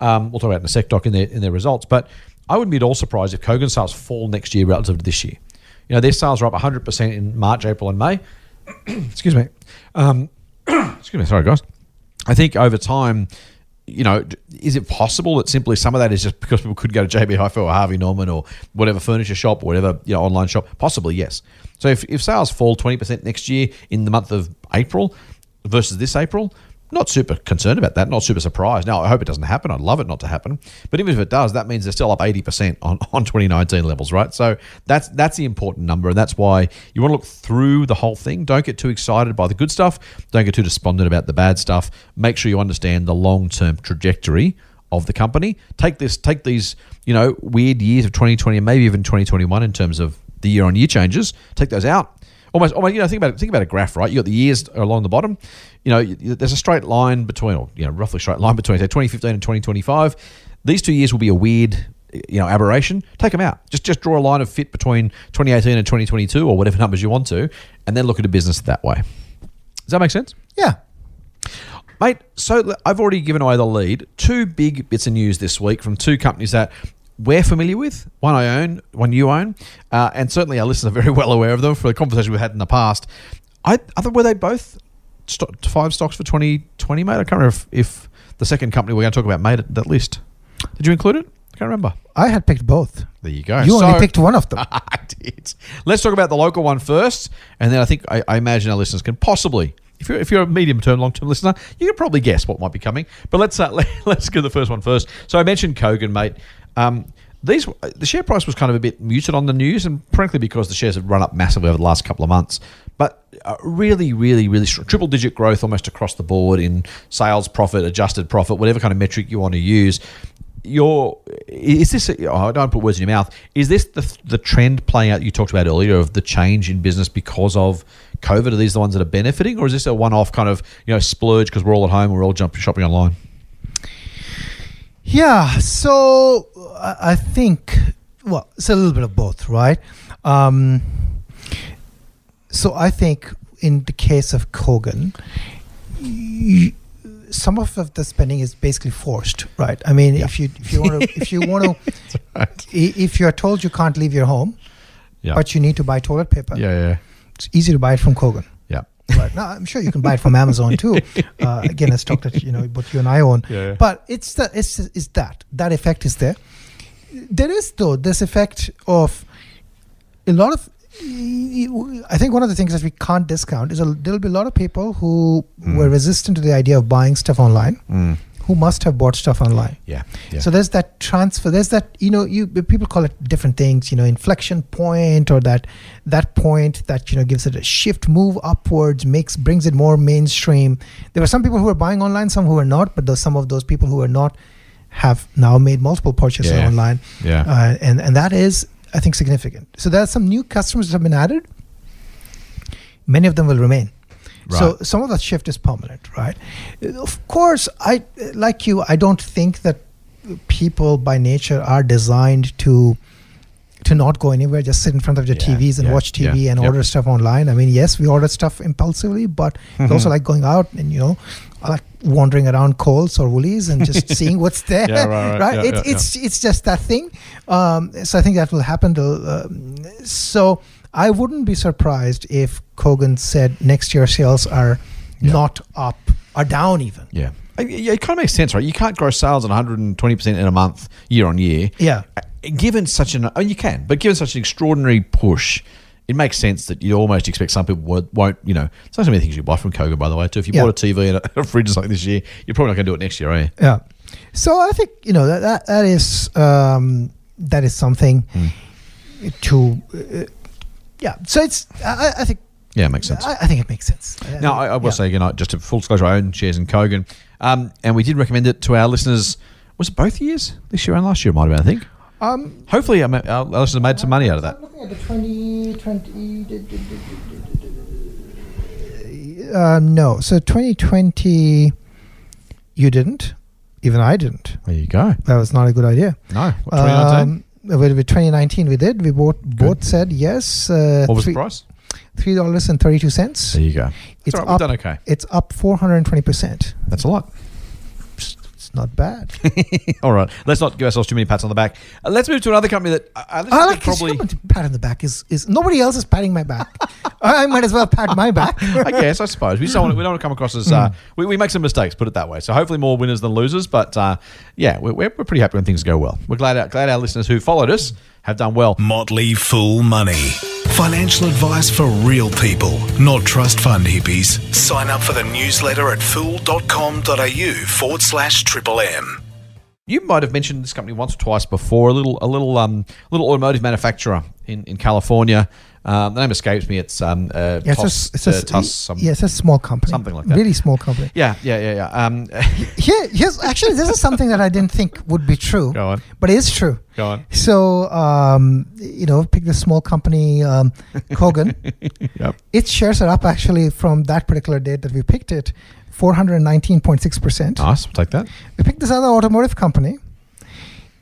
Um, we'll talk about in a sec, doc, in their in their results. But I wouldn't be at all surprised if Kogan sales fall next year relative to this year. You know, their sales are up 100% in March, April, and May. <clears throat> excuse me. Um, <clears throat> excuse me. Sorry, guys. I think over time, you know, is it possible that simply some of that is just because people could go to JB Hi-Fi or Harvey Norman or whatever furniture shop or whatever you know online shop? Possibly, yes. So if, if sales fall twenty percent next year in the month of April versus this April, not super concerned about that. Not super surprised. Now I hope it doesn't happen. I'd love it not to happen. But even if it does, that means they're still up eighty percent on <laughs> on twenty nineteen levels, right? So that's that's the important number, and that's why you want to look through the whole thing. Don't get too excited by the good stuff. Don't get too despondent about the bad stuff. Make sure you understand the long term trajectory of the company. Take this, take these, you know, weird years of 2020 and maybe even 2021 in terms of the year on year changes. Take those out. Almost, almost, you know, think about it, think about a graph, right? You got the years along the bottom. You know, there's a straight line between, or you know, roughly straight line between say 2015 and 2025. These two years will be a weird, you know, aberration. Take them out. Just just draw a line of fit between 2018 and 2022, or whatever numbers you want to, and then look at a business that way. Does that make sense? Yeah. Mate, so I've already given away the lead. Two big bits of news this week from two companies that we're familiar with. One I own, one you own, uh, and certainly our listeners are very <laughs> well aware of them for the conversation we've had in the past. I, I thought were they both sto- five stocks for 2020, mate? I can't remember if, if the second company we're going to talk about made it, that list. Did you include it? I can't remember. I had picked both. There you go. You only picked one of them. <laughs> I did. Let's talk about the local one first, and then I think I, I imagine our listeners can possibly, if you're if you're a medium term, long term listener, you can probably guess what might be coming. But let's uh, let, <laughs> let's go to the first one first. So I mentioned Kogan, mate. Um, these the share price was kind of a bit muted on the news, and frankly because the shares have run up massively over the last couple of months. But uh, really, really, really strong, triple digit growth almost across the board in sales, profit, adjusted profit, whatever kind of metric you want to use. Your is this oh, I don't put words in your mouth. Is this the the trend playing out you talked about earlier of the change in business because of COVID? Are these the ones that are benefiting or is this a one-off kind of you know splurge because we're all at home we're all jumping shopping online Yeah, so I think well, it's a little bit of both, right? Um, so I think in the case of Kogan, some of the spending is basically forced, right? I mean, if you if you want to if you want <laughs> to if you're told you can't leave your home, yeah but you need to buy toilet paper, yeah yeah it's easy to buy it from Kogan. Right. Now, I'm sure you can buy it from Amazon too. <laughs> Uh, again, a stock that you know both you and I own. Yeah, yeah. But it's that it's is that that effect is there. There is though this effect of a lot of. I think one of the things that we can't discount is a, there'll be a lot of people who were resistant to the idea of buying stuff online, Mm. Who must have bought stuff online. yeah yeah So there's that transfer. There's that you know you people call it different things. You know, inflection point or that that point that you know gives it a shift, move upwards, makes brings it more mainstream. There were some people who were buying online, some who were not, but those, some of those people who were not have now made multiple purchases Yeah. online, yeah uh, and and that is I think significant. So there are some new customers that have been added. Many of them will remain. So some of that shift is permanent, right? Of course, I like you. I don't think that people by nature are designed to to not go anywhere, just sit in front of their Yeah, TVs and yeah, watch TV yeah, and order stuff online. I mean, yes, we order stuff impulsively, but we Mm-hmm. also like going out and you know, I like wandering around Coles or Woolies and just <laughs> seeing what's there. Right, right. Yeah, yeah. it's it's just that thing. Um, so I think that will happen. To, um, so I wouldn't be surprised if Kogan said next year sales are Yeah. not up, are down even. yeah it kind of makes sense, right? You can't grow sales at 120% in a month, year on year. Yeah. Uh, Given such an, oh, you can, but given such an extraordinary push, it makes sense that you almost expect some people won't, won't you know, it's not so many things you buy from Kogan, by the way, too. If you Yeah. bought a TV and <laughs> a, fridge like this year, you're probably not going to do it next year, are you? Yeah. So I think you know that that, that is um, that is something Hmm. to uh, yeah. So it's I, I think Yeah, it makes sense. I, I think it makes sense. I- Now, I, I will yeah. say again, I- just a full disclosure, I own shares in Kogan, um, and we did recommend it to our listeners. Was it both years? This year and last year, it might have been, I think. Um, Hopefully, our, our listeners made some money out of that. I'm looking at the 2020. Uh, no, so 2020, you didn't. Even I didn't. There you go. That was not a good idea. No, what, 2019. Um, with, with 2019, we did. We both both said yes. Uh, what was three, the price? Three dollars and thirty-two cents. There you go. It's It's right, up. done okay. It's up four hundred and twenty percent. That's a lot. It's not bad. <laughs> All right, let's not give ourselves too many pats on the back. Uh, let's move to another company that uh, I, I like probably. pat on the back is is nobody else is patting my back. <laughs> I might as well pat my back. <laughs> I guess I suppose we don't want, we don't want to come across as uh, we, we make some mistakes. Put it that way. So hopefully more winners than losers. But uh, yeah, we're, we're we're pretty happy when things go well. We're glad our, glad our listeners who followed us have done well. Motley Fool Money. Financial advice for real people, not trust fund hippies. Sign up for the newsletter at fool.com.au forward slash triple M. You might have mentioned this company once or twice before. A little, a little, um, little automotive manufacturer in, in California. Um, the name escapes me. It's um, uh, Yeah, it's Tos- a, it's a, uh, Tos- some- yeah, it's a small company. something like that. Really small company. yeah, yeah, yeah, yeah. Um, <laughs> Here, here's actually this is something that I didn't think would be true, go on, but it is true. go on. So, um, you know, pick the small company, um, Kogan. <laughs> Yep. its shares are up actually from that particular date that we picked it, 419.6%. Nice. We'll take that. We picked this other automotive company.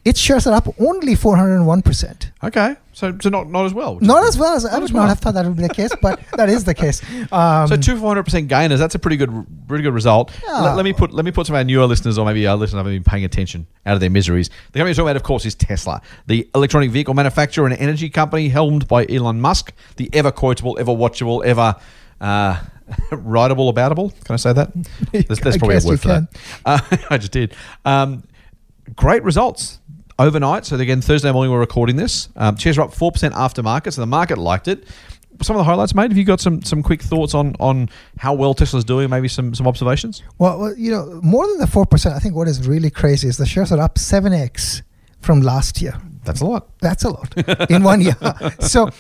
Its shares are up only 401%. Okay. So, so not not as well. Not as well as I would as not well. have thought that would be the case, but <laughs> that is the case. Um, So two four hundred percent gainers. That's a pretty good, pretty good result. Yeah. Let, let me put let me put some of our newer listeners, or maybe our listeners haven't been paying attention, out of their miseries. The company we're talking about, of course, is Tesla, the electronic vehicle manufacturer and energy company helmed by Elon Musk, the ever quotable, ever watchable, ever uh, <laughs> writable, aboutable. Can I say that? <laughs> There's, there's I probably a word for that. Uh, I just did. Um, great results. Overnight. So again, Thursday morning we're recording this. Um, shares are up four percent after market, so the market liked it. Some of the highlights, mate. Have you got some some quick thoughts on on how well Tesla's doing? Maybe some some observations. Well, well, you know, more than the four percent. I think what is really crazy is the shares are up seven x from last year. That's a lot. That's a lot in one year. <laughs> So,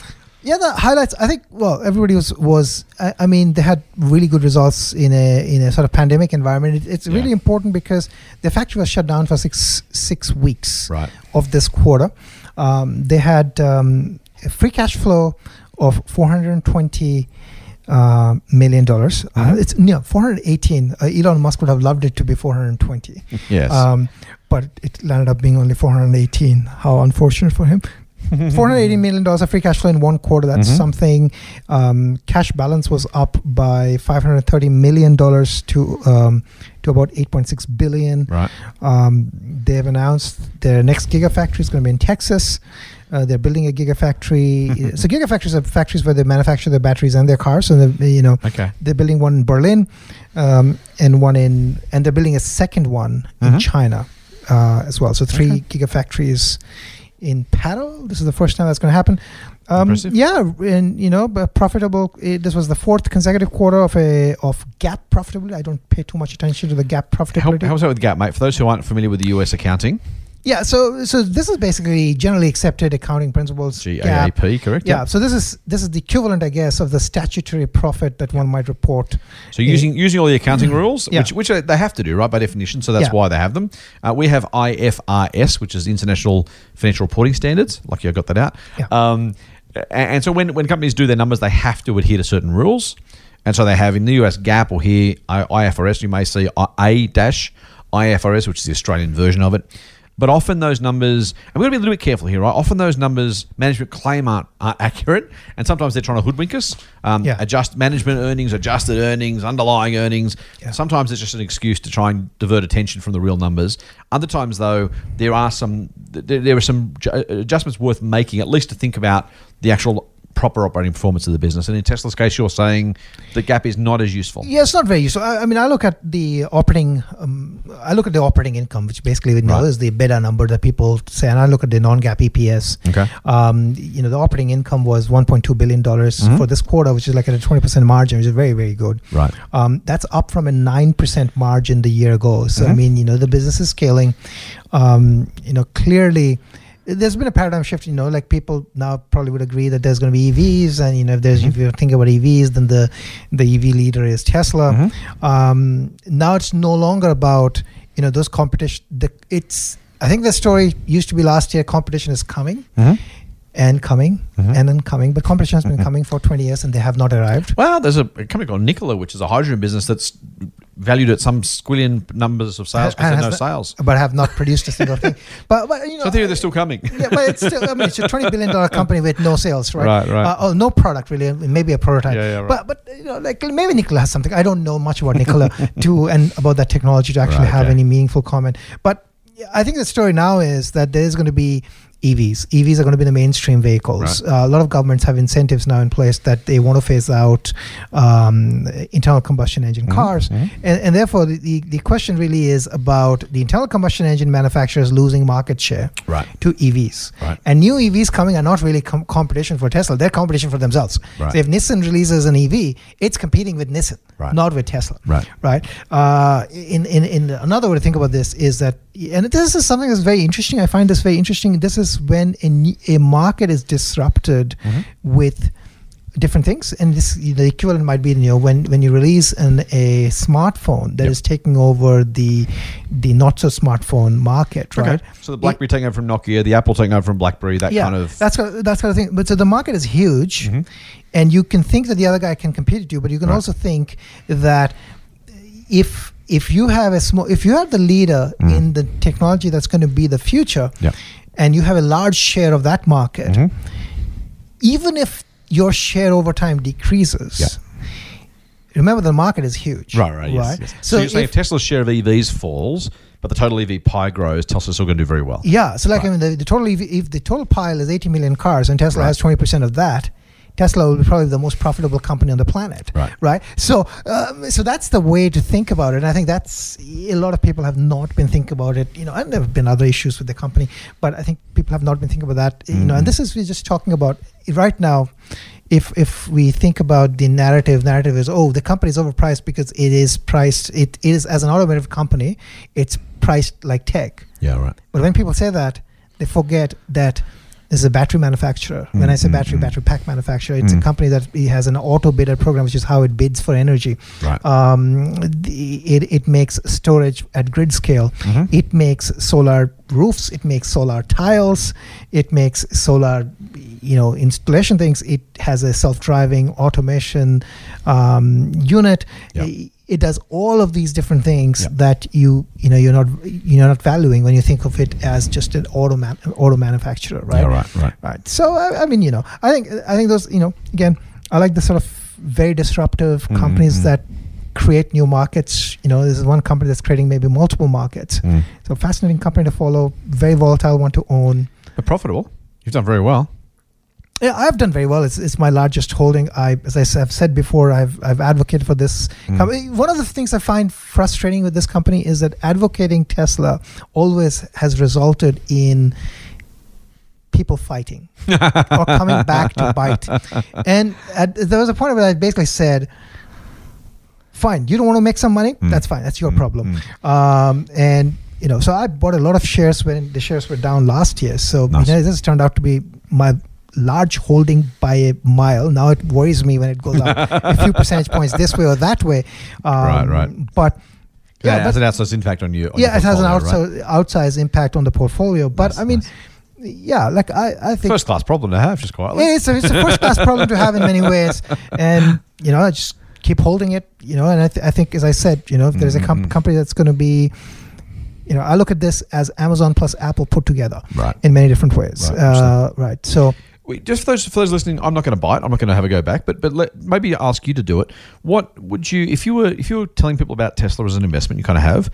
yeah, the highlights. I think. Well, everybody was was. I, I mean, they had really good results in a in a sort of pandemic environment. It, it's Yeah. really important because the factory was shut down for six six weeks Right. of this quarter. Um, they had um, a free cash flow of four hundred twenty. Uh, million dollars. Uh, Mhm. it's no 418. Uh, Elon Musk would have loved it to be 420. <laughs> Yes. Um, but it landed up being only 418. How unfortunate for him. 480 million dollars of free cash flow in one quarter. That's Mhm. something. Um, cash balance was up by 530 million dollars to um, to about 8.6 billion. right. Um, they've announced their next gigafactory is going to be in Texas. Uh, they're building a gigafactory. <laughs> so gigafactories are factories where they manufacture their batteries and their cars. So they, you know Okay. they're building one in Berlin, um, and one in, and they're building a second one Mhm. in China uh, as well. So three Okay. gigafactories in parallel. This is the first time that's going to happen. Um, yeah, and you know, but profitable. It, this was the fourth consecutive quarter of a of GAAP profitability. I don't pay too much attention to the GAAP profitability. How, how's that with GAAP, mate? For those who aren't familiar with the US accounting, yeah, so so this is basically generally accepted accounting principles. GAAP. GAAP, correct? Yeah, so this is this is the equivalent, I guess, of the statutory profit that one might report. So using using all the accounting <clears throat> rules, Yeah. which which they have to do, right, by definition. So that's Yeah. why they have them. Uh, we have IFRS, which is International Financial Reporting Standards. Lucky I got that out. Yeah. Um, a- and, so when when companies do their numbers, they have to adhere to certain rules. And so they have in the US GAAP or here IFRS, you may see A dash IFRS, which is the Australian version of it. But often those numbers, and we've got to be a little bit careful here, right? Often those numbers management claim aren't, aren't accurate, and sometimes they're trying to hoodwink us. Um, Yeah. Adjust management earnings, adjusted earnings, underlying earnings. Yeah. Sometimes it's just an excuse to try and divert attention from the real numbers. Other times, though, there are some there, there are some adjustments worth making, at least to think about the actual proper operating performance of the business. And in Tesla's case, you're saying the GAAP is not as useful. Yeah, it's not very useful. I, I mean, I look at the operating, um, I look at the operating income, which basically you know, Right. is the beta number that people say, and I look at the non-GAAP EPS. Okay. Um, you know, the operating income was 1.2 billion dollars Mhm. for this quarter, which is like at a 20 percent margin, which is very, very good. Right. Um, that's up from a nine percent margin the year ago. So I Mhm. mean, you know, the business is scaling. Um, you know, clearly. There's been a paradigm shift, you know, like people now probably would agree that there's going to be EVs, and you know, if there's if you think about EVs, then the the EV leader is Tesla. Mhm. Um, now it's no longer about you know those competition. The, it's I think the story used to be last year. Competition is coming Mhm. and coming Mhm. and then coming, but competition has been Mhm. coming for 20 years and they have not arrived. Well, there's a, a company called Nikola, which is a hydrogen business that's valued at some squillion numbers of sales because there's no the- sales. but have not produced a single thing. <laughs> But, but you know, So I think they're still coming. <laughs> yeah, but it's still. I mean, it's a twenty billion dollar <laughs> company with no sales, right? Right, right. Uh, oh, no product really. Maybe a prototype. Yeah, yeah, right. But but you know, like maybe Nikola has something. I don't know much about Nikola to and about that technology to actually Right, have okay. any meaningful comment. But I think the story now is that there is going to be. EVs. EVs are going to be the mainstream vehicles. Right. Uh, a lot of governments have incentives now in place that they want to phase out um, internal combustion engine Mhm, cars, mhm. and, and therefore the, the, question really is about the internal combustion engine manufacturers losing market share Right. to EVs. Right. And new EVs coming are not really com- competition for Tesla; they're competition for themselves. Right. So if Nissan releases an EV, it's competing with Nissan, not with Tesla. Right. Right. Uh, in, in in another way to think about this is that, and this is something that's very interesting. I find this very interesting. This is when a, a market is disrupted Mhm. with different things and this the equivalent might be you know when when you release an a smartphone that is Yep. taking over the the not so smartphone market right Okay. So the BlackBerry taking over from Nokia, the Apple taking over from BlackBerry, that kind of. that's that's kind of thing. But so the market is huge, Mhm. and you can think that the other guy can compete with you, but you can Right. also think that if if you have a small, if you have the leader Mhm. in the technology that's going to be the future, Yeah. And you have a large share of that market, Mhm. even if your share over time decreases. Yeah. Remember, the market is huge. Right, right, yes. yes. So, So, you're saying if, if, Tesla's share of EVs falls, but the total EV pie grows, Tesla's still going to do very well. yeah, so like Right. I mean, the, the total EV, if the total pile is 80 million cars and Tesla Right. has 20 percent of that, Tesla will be probably the most profitable company on the planet. Right. Right. So, um, so that's the way to think about it. And I think that's a lot of people have not been thinking about it. You know, and there have been other issues with the company, but I think people have not been thinking about that. You know, and this is we're just talking about right now. If if we think about the narrative, narrative is oh the company is overpriced because it is priced. It is as an automotive company, it's priced like tech. Yeah, right. But when people say that, they forget that is a battery manufacturer. When I say Mm, battery, mm, battery pack manufacturer, it's a Mm. company that has an Autobidder program, which is how it bids for energy. Right. Um, the, it, it makes storage at grid scale. Mhm. It makes solar roofs. It makes solar tiles. It makes solar, you know, installation things. It has a self-driving automation um, unit. It, does all of these different things that you you know you're not you're not valuing when you think of it as just an auto man, auto manufacturer, right? Yeah, right, right. Right. So I, I mean, you know, I think I think those, you know, again, I like the sort of very disruptive Mhm, companies mhm. that create new markets. You know, this is one company that's creating maybe multiple markets. Mm. So fascinating company to follow, very volatile one to own. But profitable. You've done very well. Yeah, I've done very well. It's, it's my largest holding. I, as I've said before, I've I've advocated for this. Mm. company. One of the things I find frustrating with this company is that advocating Tesla always has resulted in people fighting <laughs> or coming back to bite. And at, there was a point where I basically said, "Fine, you don't want to make some money. Mm. That's fine. That's your Mm, problem." Um, and you know, so I bought a lot of shares when the shares were down last year. So Nice. you know, this turned out to be my large holding by a mile. Now it worries me when it goes up a few <laughs> percentage points this way or that way. Um, Right, right. But Yeah, yeah, it has an outsized impact on you. on yeah, it has an portfolio, right? outsized impact on the portfolio. But Nice, I mean, nice. yeah, like I, I think First class problem to have, just quietly. yeah, it's a, it's a first class problem to have in many ways, <laughs> and you know, I just keep holding it. You know, and I, th- I think, as I said, you know, if there's a com- Mhm. company that's going to be, you know, I look at this as Amazon plus Apple put together Right. in many different ways. Right, uh, right. So Wait, just for those for those listening, I'm not going to bite. I'm not going to have a go back, but but let, maybe ask you to do it. What would you if you were if you were telling people about Tesla as an investment? You kind of have.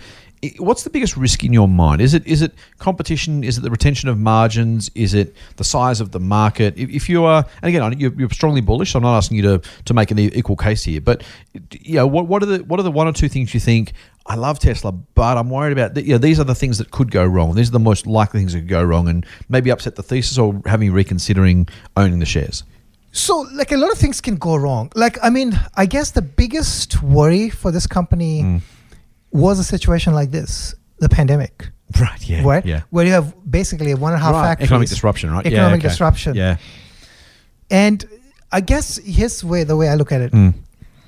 What's the biggest risk in your mind? Is it is it competition? Is it the retention of margins? Is it the size of the market? If, if you are, and again, you're, you're strongly bullish. So I'm not asking you to to make an equal case here, but you know, what what are the what are the one or two things you think? I love Tesla, but I'm worried about. th- You know, these are the things that could go wrong. These are the most likely things that could go wrong, and maybe upset the thesis or having reconsidering owning the shares. So, like a lot of things can go wrong. Like, I mean, I guess the biggest worry for this company Mm. Was a situation like this the pandemic, Right. Yeah. right? Yeah. Where you have basically one and a half Right, factories. Economic disruption, right? Yeah, Economic okay. disruption. Yeah. And I guess here's way, the way I look at it. Mm.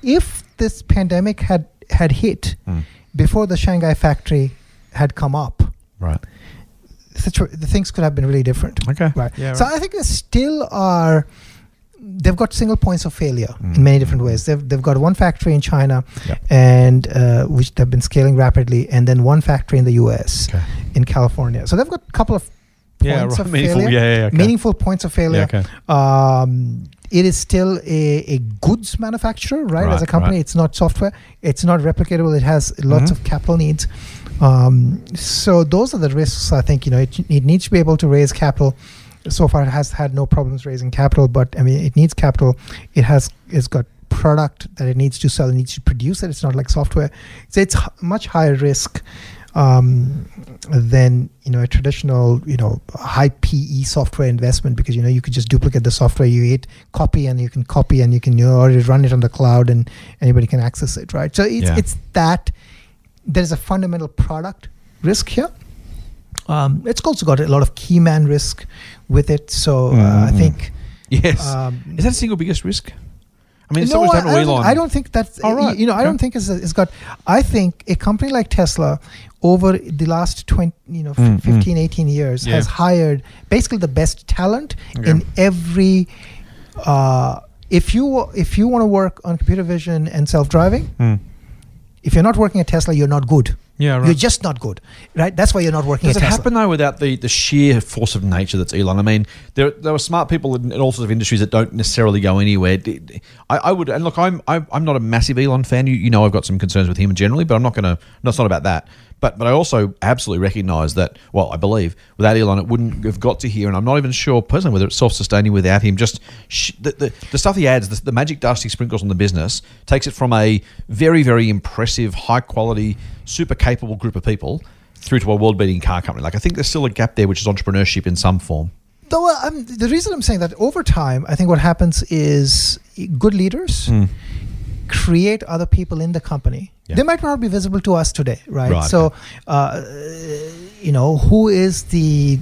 If this pandemic had, had hit Mm. before the Shanghai factory had come up, Right. situ- the things could have been really different. Okay. Right. Yeah. So right. I think they still are. They've got single points of failure Mm. in many different ways. They've they've got one factory in China, Yeah. and uh, which they've been scaling rapidly, and then one factory in the U.S. Okay. in California. So they've got a couple of Yeah. points Right. of Meaningful. failure. Yeah. Yeah. Okay. Meaningful points of failure. Yeah. Okay. Um, it is still a, a goods manufacturer, right? As a company, right. it's not software. It's not replicatable. It has lots Mhm. of capital needs. Um, so those are the risks. I think you know it, it needs to be able to raise capital. So far, it has had no problems raising capital, but I mean, it needs capital. It has it's got product that it needs to sell. It needs to produce it. It's not like software. So it's h- much higher risk um, than you know a traditional you know high PE software investment because you know you could just duplicate the software you hit copy and you can copy and you can you know, already run it on the cloud and anybody can access it right so it's Yeah. it's that there's a fundamental product risk here um, it's also got a lot of key man risk with it so uh, I Mhm. think Yes. um, Is that the single biggest risk? I mean, it's no, always I, done I, don't think, I don't think that's Oh, right. you know I don't think it's, it's got I think a company like Tesla over the last 20 you know Mm, mm. 15 18 years Yeah. has hired basically the best talent Okay. in every uh, if you if you want to work on computer vision and self-driving Mm. if you're not working at Tesla you're not good Yeah. Right. you're just not good right that's why you're not working Does it Tesla happen though without the, the sheer force of nature that's Elon? I mean, there there are smart people in, in all sorts of industries that don't necessarily go anywhere. I would, and look, I'm I'm I'm not a massive Elon fan. You, you know, I've got some concerns with him generally, but I'm not going to. No, it's not about that. But but I also absolutely recognise that. Well, I believe without Elon, it wouldn't have got to here, and I'm not even sure personally whether it's self-sustaining without him. Just sh- the, the the stuff he adds, the, the magic dust he sprinkles on the business, takes it from a very very impressive, high quality, super capable group of people through to a world-beating car company. Like I think there's still a gap there, which is entrepreneurship in some form. Though uh, um, the reason I'm saying that over time, I think what happens is good leaders Hmm. create other people in the company. Yeah. They might not be visible to us today, right? Right, So, uh, you know, who is the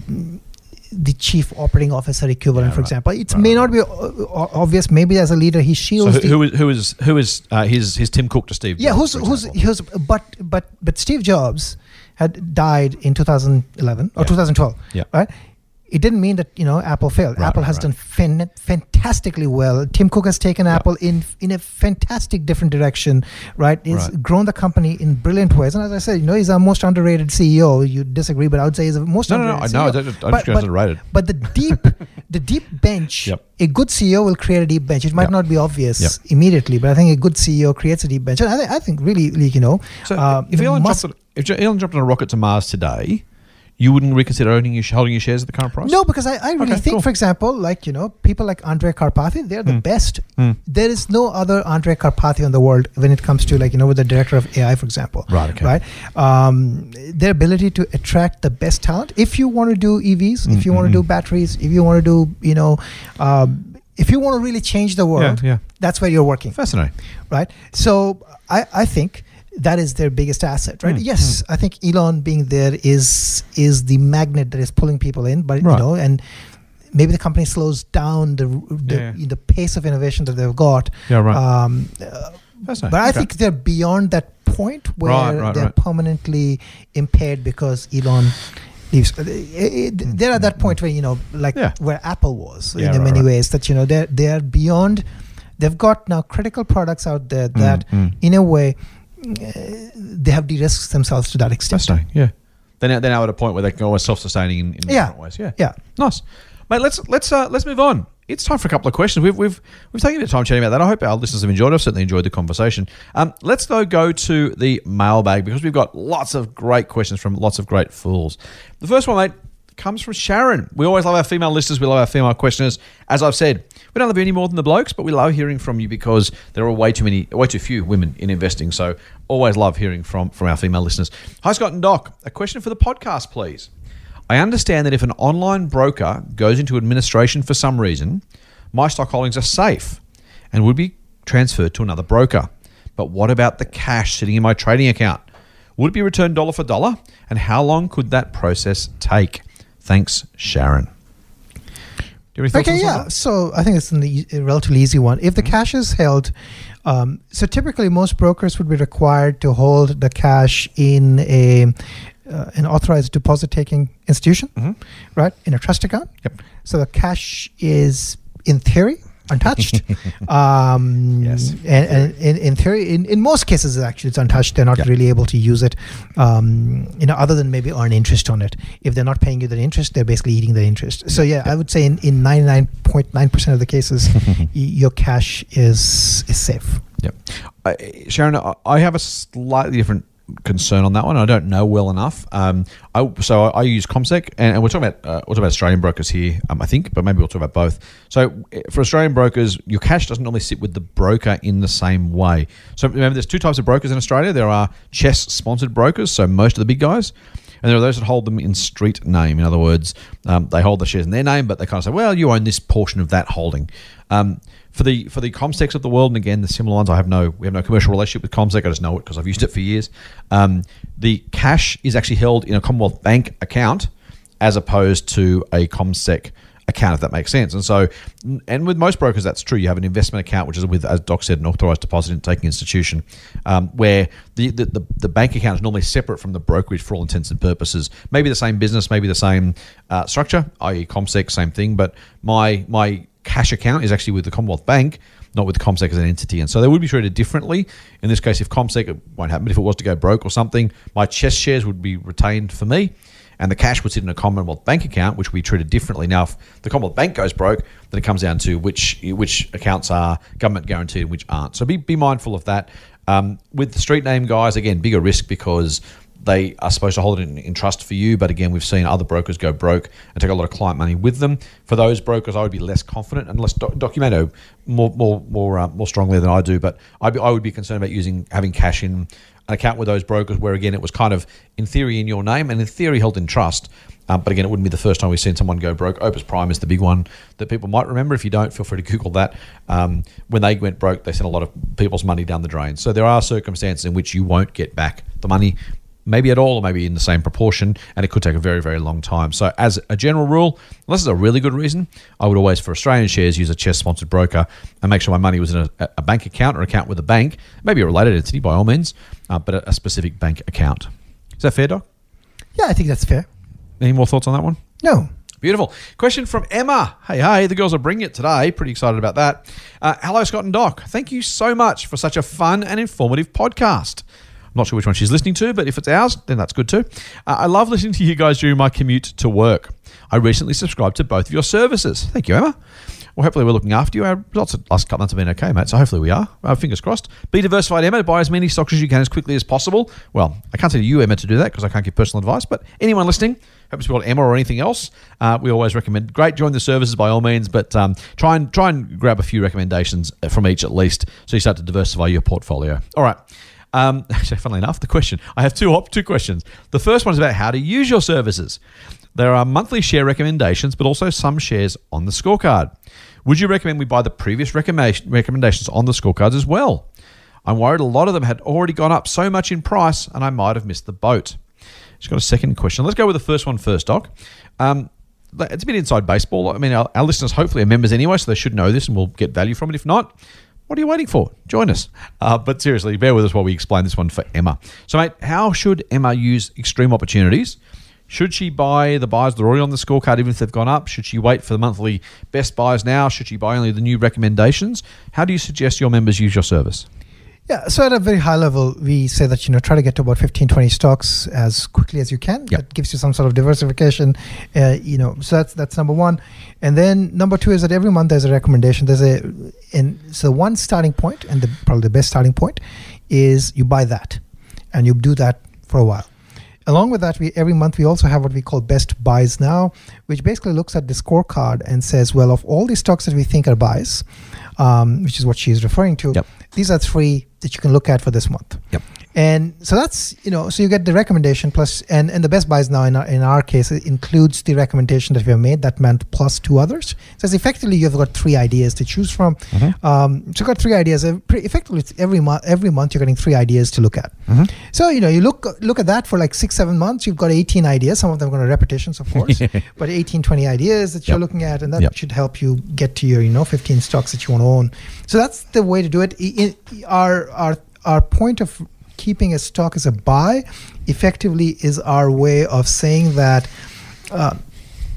the chief operating officer equivalent, Yeah, for right. example? It Right, may not be o- obvious. Maybe as a leader, he So shields who, the who is who is who is uh, his his Tim Cook to Steve? yeah, Jobs, who's for who's who's but but but Steve Jobs had died in 2011 or Yeah. 2012, Yeah. right? It didn't mean that you know Apple failed. Right, Apple has right. done fan- fantastically well. Tim Cook has taken Yeah. Apple in in a fantastic different direction, right? He's Right. grown the company in brilliant ways. And as I said, you know, he's our most underrated CEO. You disagree, but I would say he's the most No, no, no. I underrated know. I CEO. I'm But- just going to underrated. but the deep, <laughs> the deep bench, Yep. a good CEO will create a deep bench. It might Yep. not be obvious Yep. immediately, but I think a good CEO creates a deep bench. And I, think I think really, like, you know, So uh, if Elon must- it, if Elon dropped on a rocket to Mars today, you wouldn't reconsider owning your holding your shares at the current price. no, because I, I really Okay, think, cool. for example, like you know, people like Andrej Karpathy, they're the Mm. best. Mm. There is no other Andrej Karpathy in the world when it comes to like you know, with the director of AI, for example. Right, okay. Right. Um, their ability to attract the best talent. If you want to do EVs, if you want to Mm, do mm, batteries, if you want to do, you know, um, if you want to really change the world, yeah, yeah. that's where you're working. Fascinating. right? So I, I think that is their biggest asset, right? Mm, yes, I think Elon being there is is the magnet that is pulling people in, but Right. you know, and maybe the company slows down the the, Yeah, the pace of innovation that they've got. Yeah, right. Um, uh, but I Okay. think they're beyond that point where Right, right, they're permanently impaired because Elon leaves. Uh, it- They're at that point where you know, like Mm, Yeah. where Apple was Yeah, in many ways. That you know, they're they're beyond. They've got now critical products out there that, mm. in a way, they have de-risked themselves to that extent. Fascinating. Yeah. They're now, they're now at a point where they can always self-sustaining in, in Yeah. different ways. Yeah. Yeah. Nice, mate. Let's let's uh, let's move on. It's time for a couple of questions. We've we've we've taken a bit of time chatting about that. I hope our listeners have enjoyed. it. I've certainly enjoyed the conversation. Um, let's though go to the mailbag because we've got lots of great questions from lots of great fools. The first one, mate, comes from Sharon. We always love our female listeners. We love our female questioners. As I've said, we don't love you any more than the blokes, but we love hearing from you because there are way too many, way too few women in investing. So always love hearing from from our female listeners. Hi Scott and Doc, a question for the podcast, please. I understand that if an online broker goes into administration for some reason, my stock holdings are safe and would be transferred to another broker. But what about the cash sitting in my trading account? Would it be returned dollar for dollar? And how long could that process take? Thanks, Sharon. Do you have any thoughts Okay, yeah. that? So I think it's an e- a relatively easy one. If the Mm-hmm. cash is held, um, so typically most brokers would be required to hold the cash in a uh, an authorized deposit taking institution, Mhm. right? In a trust account. Yep. So the cash is, in theory, untouched. <laughs> um, Yes. And, and in, in theory, in, in most cases, actually, it's untouched. They're not Yeah. really able to use it, um, you know, other than maybe earn interest on it. If they're not paying you that interest, they're basically eating the interest. So yeah, I would say in, in 99.9% of the cases, <laughs> y- your cash is is safe. Yeah. I, Sharon, I have a slightly different concern on that one. I don't know well enough. Um, I, so I, I use CommSec, and, and we're talking about uh, we're talking about Australian brokers here, um, I think, but maybe we'll talk about both. So uh, for Australian brokers, your cash doesn't normally sit with the broker in the same way. So remember, there's two types of brokers in Australia. There are CHESS-sponsored brokers, so most of the big guys. And there are those that hold them in street name. In other words, um, they hold the shares in their name, but they kind of say, "Well, you own this portion of that holding." Um, for the for the CommSecs of the world, and again, the similar ones, I have no we have no commercial relationship with CommSec. I just know it because I've used it for years. Um, the cash is actually held in a Commonwealth Bank account as opposed to a CommSec account, if that makes sense. And so, and with most brokers, that's true. You have an investment account, which is with, as Doc said, an authorized deposit taking institution, um, where the, the, the, the bank account is normally separate from the brokerage for all intents and purposes. Maybe the same business, maybe the same uh, structure, i.e., CommSec, same thing. But my my cash account is actually with the Commonwealth Bank. Not with CommSec as an entity, and so they would be treated differently. In this case, if CommSec it won't happen, but if it was to go broke or something, my CHESS shares would be retained for me, and the cash would sit in a Commonwealth Bank account, which we treated differently. Now, if the Commonwealth Bank goes broke, then it comes down to which which accounts are government guaranteed and which aren't. So be, be mindful of that. Um, with the street name guys, again, bigger risk because they are supposed to hold it in, in trust for you. But again, we've seen other brokers go broke and take a lot of client money with them. For those brokers, I would be less confident and less doc- Documento more more more uh, more strongly than I do. But I'd be, I would be concerned about using having cash in an account with those brokers where again it was kind of in theory in your name and in theory held in trust. Um, but again, it wouldn't be the first time we've seen someone go broke. Opes Prime is the big one that people might remember. If you don't, feel free to Google that. Um, when they went broke, they sent a lot of people's money down the drain. So there are circumstances in which you won't get back the money, maybe at all, or maybe in the same proportion, and it could take a very, very long time. So as a general rule, unless it's a really good reason, I would always, for Australian shares, use a CHESS-sponsored broker and make sure my money was in a, a bank account or account with a bank, maybe a related entity by all means, uh, but a, a specific bank account. Is that fair, Doc? Yeah, I think that's fair. Any more thoughts on that one? No. Beautiful. Question from Emma. Hey, hey, the girls are bringing it today. Pretty excited about that. Uh, hello, Scott and Doc. Thank you so much for such a fun and informative podcast. I'm not sure which one she's listening to, but if it's ours, then that's good too. Uh, I love listening to you guys during my commute to work. I recently subscribed to both of your services. Thank you, Emma. Well, hopefully we're looking after you. Our results the last couple months have been okay, mate. So hopefully we are. Uh, fingers crossed. Be diversified, Emma. Buy as many stocks as you can as quickly as possible. Well, I can't tell you, Emma, to do that because I can't give personal advice. But anyone listening, to be called Emma or anything else, uh, we always recommend. Great, join the services by all means, but um, try and try and grab a few recommendations from each at least, so you start to diversify your portfolio. All right. Um, <laughs> actually, funnily enough, the question I have two op- two questions. The first one is about how to use your services. There are monthly share recommendations, but also some shares on the scorecard. Would you recommend we buy the previous recommendation, recommendations on the scorecards as well? I'm worried a lot of them had already gone up so much in price, and I might have missed the boat. She's got a second question. Let's go with the first one first, Doc. Um, it's a bit inside baseball. I mean, our, our listeners hopefully are members anyway, so they should know this and we'll get value from it. If not, what are you waiting for? Join us. Uh, but seriously, bear with us while we explain this one for Emma. So, mate, how should Emma use extreme opportunities? Should she buy the buys that are already on the scorecard, even if they've gone up? Should she wait for the monthly best buys now? Should she buy only the new recommendations? How do you suggest your members use your service? Yeah, so at a very high level, we say that you know try to get to about 15, 20 stocks as quickly as you can. Yep. That gives you some sort of diversification. Uh, you know, so that's that's number one. And then number two is that every month there's a recommendation. There's a and so one starting point and the, probably the best starting point is you buy that, and you do that for a while. Along with that, we every month we also have what we call best buys now, which basically looks at the scorecard and says, well, of all the stocks that we think are buys, um, which is what she's referring to, Yep. These are three that you can look at for this month. Yep. And so that's you know so you get the recommendation plus and and the best buys now in our, in our case it includes the recommendation that we have made that meant plus two others. So it's effectively you've got three ideas to choose from. Um, so you've got three ideas. Effectively, every month every month you're getting three ideas to look at. So you know you look look at that for like six seven months. You've got 18 ideas. Some of them are going to repetitions, of course, <laughs> but 18 20 ideas that you're Yep. looking at, and that Yep. should help you get to your you know 15 stocks that you want to own. So that's the way to do it. I- I- our our our point of keeping a stock as a buy effectively is our way of saying that uh,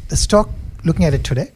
the stock looking at it today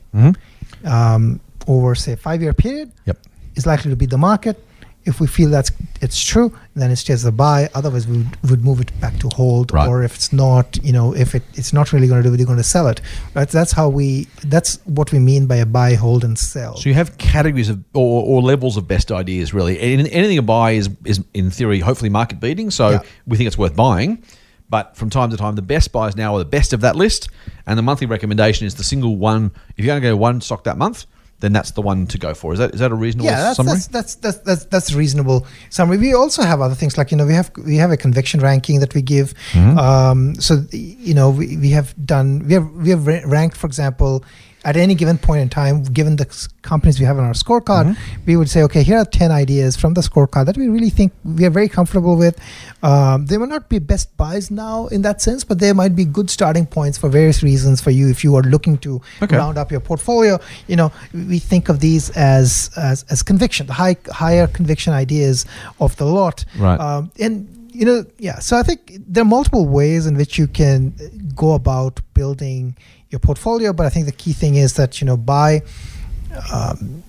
um, over say five year period Yep. is likely to be the market if we feel that's it's true then it stays a buy otherwise we would, would move it back to hold Right. or if it's not you know if it, it's not really going to do it you're going to sell it right that's how we that's what we mean by a buy hold and sell So you have categories of or, or levels of best ideas, really. Any- Anything a buy is is in theory hopefully market beating, so Yeah. we think it's worth buying. But from time to time, the best buys now are the best of that list, and the monthly recommendation is the single one. If you're going to go one stock that month, then that's the one to go for. Is that is that a reasonable yeah, that's, summary? that's that's that's that's that's reasonable summary. We also have other things like you know we have we have a conviction ranking that we give. Mm-hmm. Um, so you know we, we have done we have we have ranked for example at any given point in time, given the companies we have on our scorecard, Mm-hmm. we would say okay here are ten ideas from the scorecard that we really think we are very comfortable with. Um, they may not be best buys now in that sense, but they might be good starting points for various reasons for you if you are looking to Okay. round up your portfolio. You know, we think of these as as, as conviction, the high higher conviction ideas of the lot. Right. Um, and you know, yeah. So I think there are multiple ways in which you can go about building your portfolio, but I think the key thing is that you know buy um,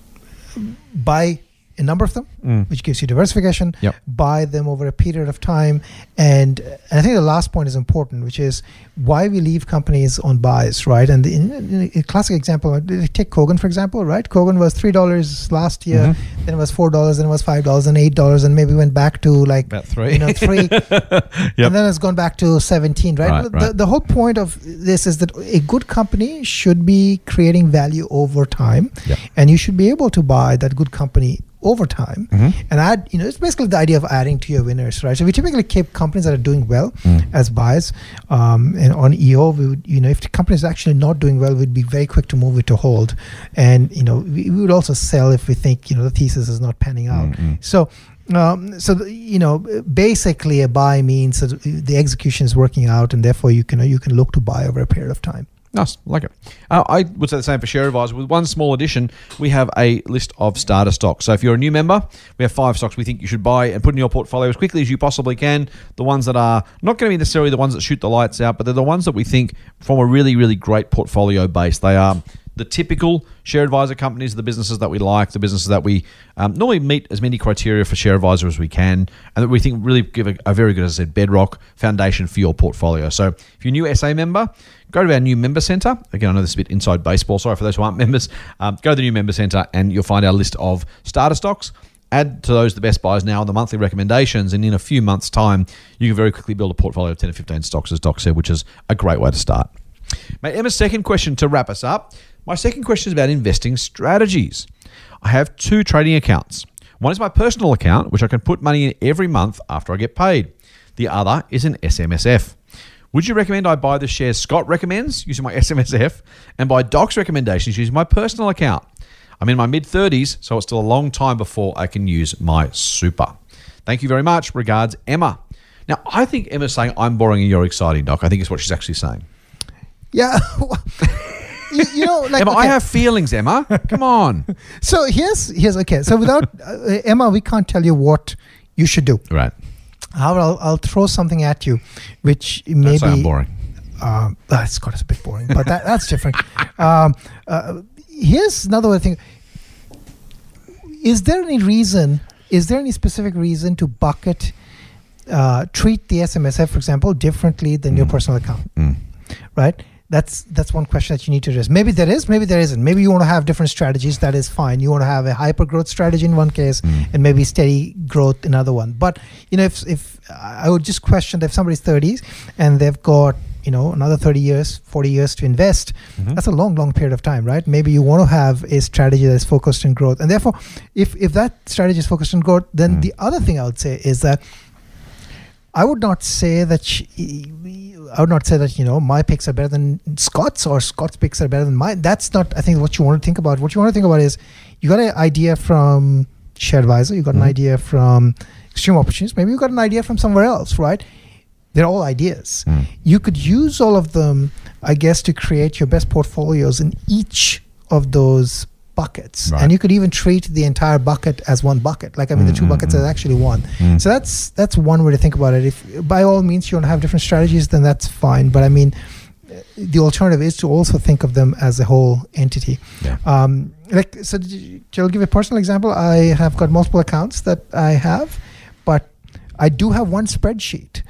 buy a number of them, which gives you diversification. Yep. Buy them over a period of time, and, and I think the last point is important, which is why we leave companies on buys, right? And the, in, in a classic example, uh, take Kogan for example, right? Kogan was three dollars last year, Mhm. then it was four dollars, then it was five dollars, and eight dollars, and maybe went back to like About three. you know three <laughs> Yep. and then it's gone back to 17 right, Right, the, right. the whole point of this is that a good company should be creating value over time Yep. and you should be able to buy that good company over time Mhm. and add you know it's basically the idea of adding to your winners right so we typically keep companies that are doing well Mm. as buys um, and on eo we would you know if the company is actually not doing well we'd be very quick to move it to hold and you know we, we would also sell if we think you know the thesis is not panning out Mm-mm. so, um, so the, you know, basically, a buy means that the execution is working out, and therefore you can you can look to buy over a period of time. Nice, like it. Uh, I would say the same for Share Advisor. With one small addition, we have a list of starter stocks. So if you're a new member, we have five stocks we think you should buy and put in your portfolio as quickly as you possibly can. The ones that are not going to be necessarily the ones that shoot the lights out, but they're the ones that we think form a really, really great portfolio base. They are the typical share advisor companies, the businesses that we like, the businesses that we um, normally meet as many criteria for share advisor as we can, and that we think really give a, a very good, as I said, bedrock foundation for your portfolio. So if you're a new SA member, go to our new member center. Again, I know this is a bit inside baseball. Sorry for those who aren't <laughs> members. Um, go to the new member center and you'll find our list of starter stocks. Add to those the best buys now, the monthly recommendations, and in a few months' time, you can very quickly build a portfolio of 10 or 15 stocks, as Doc said, which is a great way to start. Mate, Emma's second question to wrap us up. My second question is about investing strategies. I have two trading accounts. One is my personal account, which I can put money in every month after I get paid. The other is an SMSF. Would you recommend I buy the shares Scott recommends using my <laughs> SMSF and buy Doc's recommendations using my personal account? I'm in my mid 30s, so it's still a long time before I can use my super. Thank you very much. Regards, Emma. Now, I think Emma's saying I'm boring and you're exciting, Doc. I think is what she's actually saying. Yeah, <laughs> you, you know, like Emma, I have feelings, Emma. Come on. <laughs> So here's here's okay. So without uh, Emma, we can't tell you what you should do. right. However, I'll, I'll throw something at you, which maybe I'm boring. um, uh, Scott is a bit boring, but that, that's different. <laughs> Um, uh, here's another thing. Is there any reason? Is there any specific reason to bucket, uh, treat the SMSF, for example, differently than your Mm. personal account? Mm. Right. That's that's one question that you need to address. Maybe there is, maybe there isn't. Maybe you want to have different strategies. That is fine. You want to have a hyper growth strategy in one case, Mm. and maybe steady growth in another one. But you know, if if I would just question that if somebody's 30s and they've got you know another 30 years, 40 years to invest, Mhm. that's a long, long period of time, right? Maybe you want to have a strategy that's focused on growth, and therefore, if if that strategy is focused on growth, then Mm. the other thing I would say is that I would not say that. sh- I would not say that you know my picks are better than Scott's or Scott's picks are better than mine. That's not. I think what you want to think about. What you want to think about is you got an idea from ShareAdvisor. You got Mhm. an idea from Extreme Opportunities. Maybe you got an idea from somewhere else, right? They're all ideas. Mm. You could use all of them, I guess, to create your best portfolios in each of those buckets. Right. And you could even treat the entire bucket as one bucket. Like I mean, the two Mm, mm, buckets mm. are actually one. Mm. So that's that's one way to think about it. If by all means you want to have different strategies, then that's fine. But I mean, the alternative is to also think of them as a whole entity. Yeah. Um, like so, I'll give a personal example. I have got multiple accounts that I have, but I do have one spreadsheet,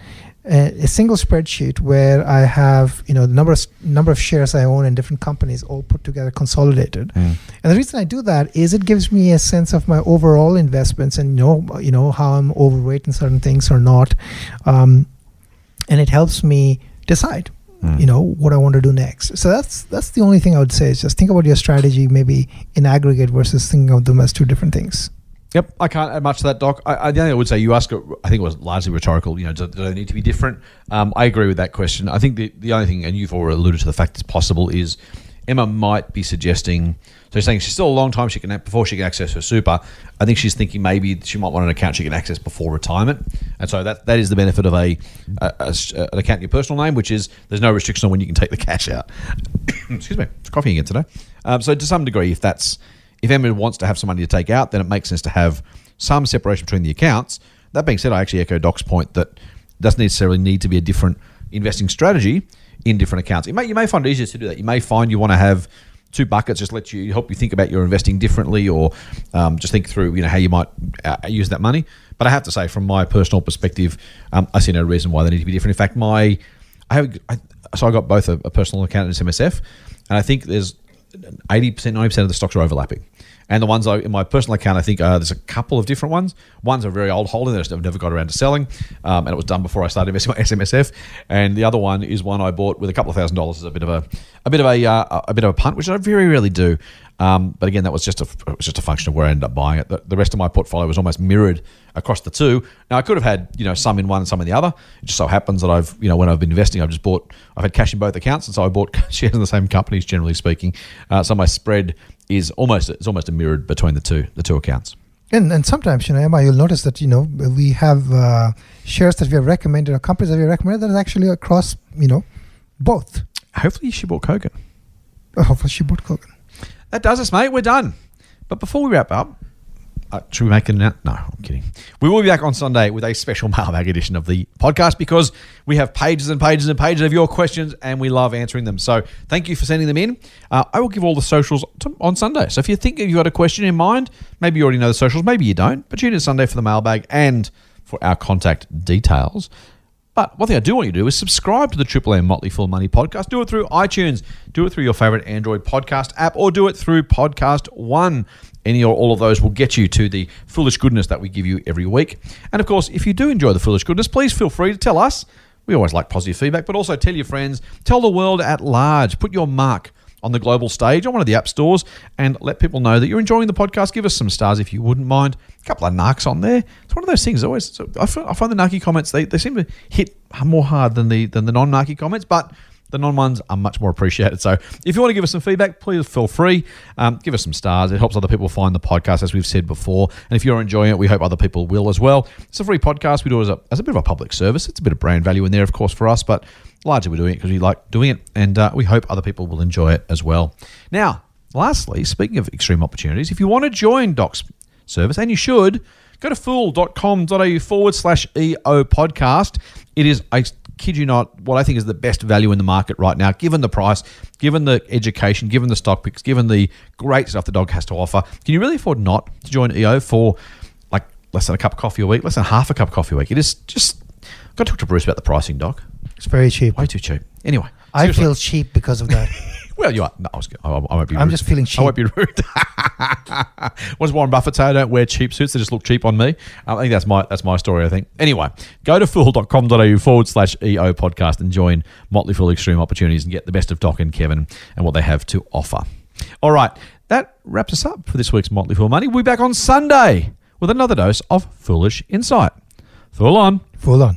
a, a single spreadsheet where I have you know the number of number of shares I own in different companies all put together, consolidated. Mm. And the reason I do that is it gives me a sense of my overall investments and know you know how I'm overweight in certain things or not, um, and it helps me decide Mm. you know what I want to do next. So that's that's the only thing I would say is just think about your strategy maybe in aggregate versus thinking of them as two different things. Yep, I can't add much to that, Doc. I, I, the only thing I would say, you ask, I think it was largely rhetorical. You know, do, do they need to be different? Um, I agree with that question. I think the, the only thing, and you've already alluded to the fact it's possible, is Emma might be suggesting. So she's saying she's still a long time she can before she can access her super. I think she's thinking maybe she might want an account she can access before retirement, and so that that is the benefit of a, a- a an account in your personal name, which is there's no restriction on when you can take the cash out. <coughs> Excuse me, it's coughing again today. Um, so to some degree, if that's if Emma wants to have some money to take out, then it makes sense to have some separation between the accounts. That being said, I actually echo Doc's point that it doesn't necessarily need to be a different investing strategy in different accounts. May, you may find it easier to do that. You may find you want to have two buckets just let you help you think about your investing differently, or um, just think through you know how you might uh, use that money. But I have to say, from my personal perspective, um, I see no reason why they need to be different. In fact, my I have I, so I got both a, a personal account and SMSF, and I think there's eighty percent, ninety percent of the stocks are overlapping. And the ones I, in my personal account, I think uh, there's a couple of different ones. One's a very old holding that I've never got around to selling, um, and it was done before I started investing my <laughs> SMSF. And the other one is one I bought with a couple of thousand dollars as a bit of a, a bit of a, uh, a bit of a punt, which I very rarely do. Um, but again, that was just a it was just a function of where I ended up buying it. The, the, rest of my portfolio was almost mirrored across the two. Now I could have had you know some in one and some in the other. It just so happens that I've you know when I've been investing, I've just bought I've had cash in both accounts, and so I bought <laughs> shares in the same companies. Generally speaking, uh, so my spread is almost it's almost a mirrored between the two the two accounts. And, and sometimes, you know, Emma, you'll notice that, you know, we have uh, shares that we have recommended or companies that we have recommended that is actually across, you know, both. Hopefully she bought Kogan. Oh, hopefully she bought Kogan. That does us, mate. We're done. But before we wrap up, uh, should we make it now? No, I'm kidding. We will be back on Sunday with a special <laughs> mailbag edition of the podcast because we have pages and pages and pages of your questions and we love answering them. So thank you for sending them in. Uh, I will give all the socials to, on Sunday. So if you think you've got a question in mind, maybe you already know the socials, maybe you don't, but tune in Sunday for the mailbag and for our contact details. But one thing I do want you to do is subscribe to the Triple M Motley Fool Money podcast. Do it through iTunes, do it through your favorite Android podcast app, or do it through Podcast One. Any or all of those will get you to the foolish goodness that we give you every week. And of course, if you do enjoy the foolish goodness, please feel free to tell us. We always like positive feedback, but also tell your friends, tell the world at large, put your mark on the global stage on one of the app stores and let people know that you're enjoying the podcast. Give us some stars if you wouldn't mind. A couple of narcs on there. It's one of those things. Always, so I, find, I find the narky comments they, they seem to hit more hard than the than the non narky comments, but the non ones are much more appreciated. So if you want to give us some feedback, please feel free. Um, give us some stars. It helps other people find the podcast, as we've said before. And if you're enjoying it, we hope other people will as well. It's a free podcast. We do it as a, as a bit of a public service. It's a bit of brand value in there, of course, for us, but largely we're doing it because we like doing it. And uh, we hope other people will enjoy it as well. Now, lastly, speaking of extreme opportunities, if you want to join Doc's service, and you should, go to fool.com.au forward slash EO podcast. It is a kid you not, what I think is the best value in the market right now, given the price, given the education, given the stock picks, given the great stuff the dog has to offer. Can you really afford not to join EO for like less than a cup of coffee a week, less than half a cup of coffee a week? It is just, I've got to talk to Bruce about the pricing, Doc. It's very cheap. Way too cheap. Anyway, I feel cheap because of that. <laughs> Well, you are. No, I, was, I, I won't be. I'm rude. just feeling cheap. I won't be rude. <laughs> what does Warren Buffett say? I don't wear cheap suits; they just look cheap on me. I think that's my that's my story. I think. Anyway, go to fool.com.au forward slash EO podcast and join Motley Fool Extreme Opportunities and get the best of Doc and Kevin and what they have to offer. All right, that wraps us up for this week's Motley Fool Money. We'll be back on Sunday with another dose of foolish insight. Fool on. Fool on.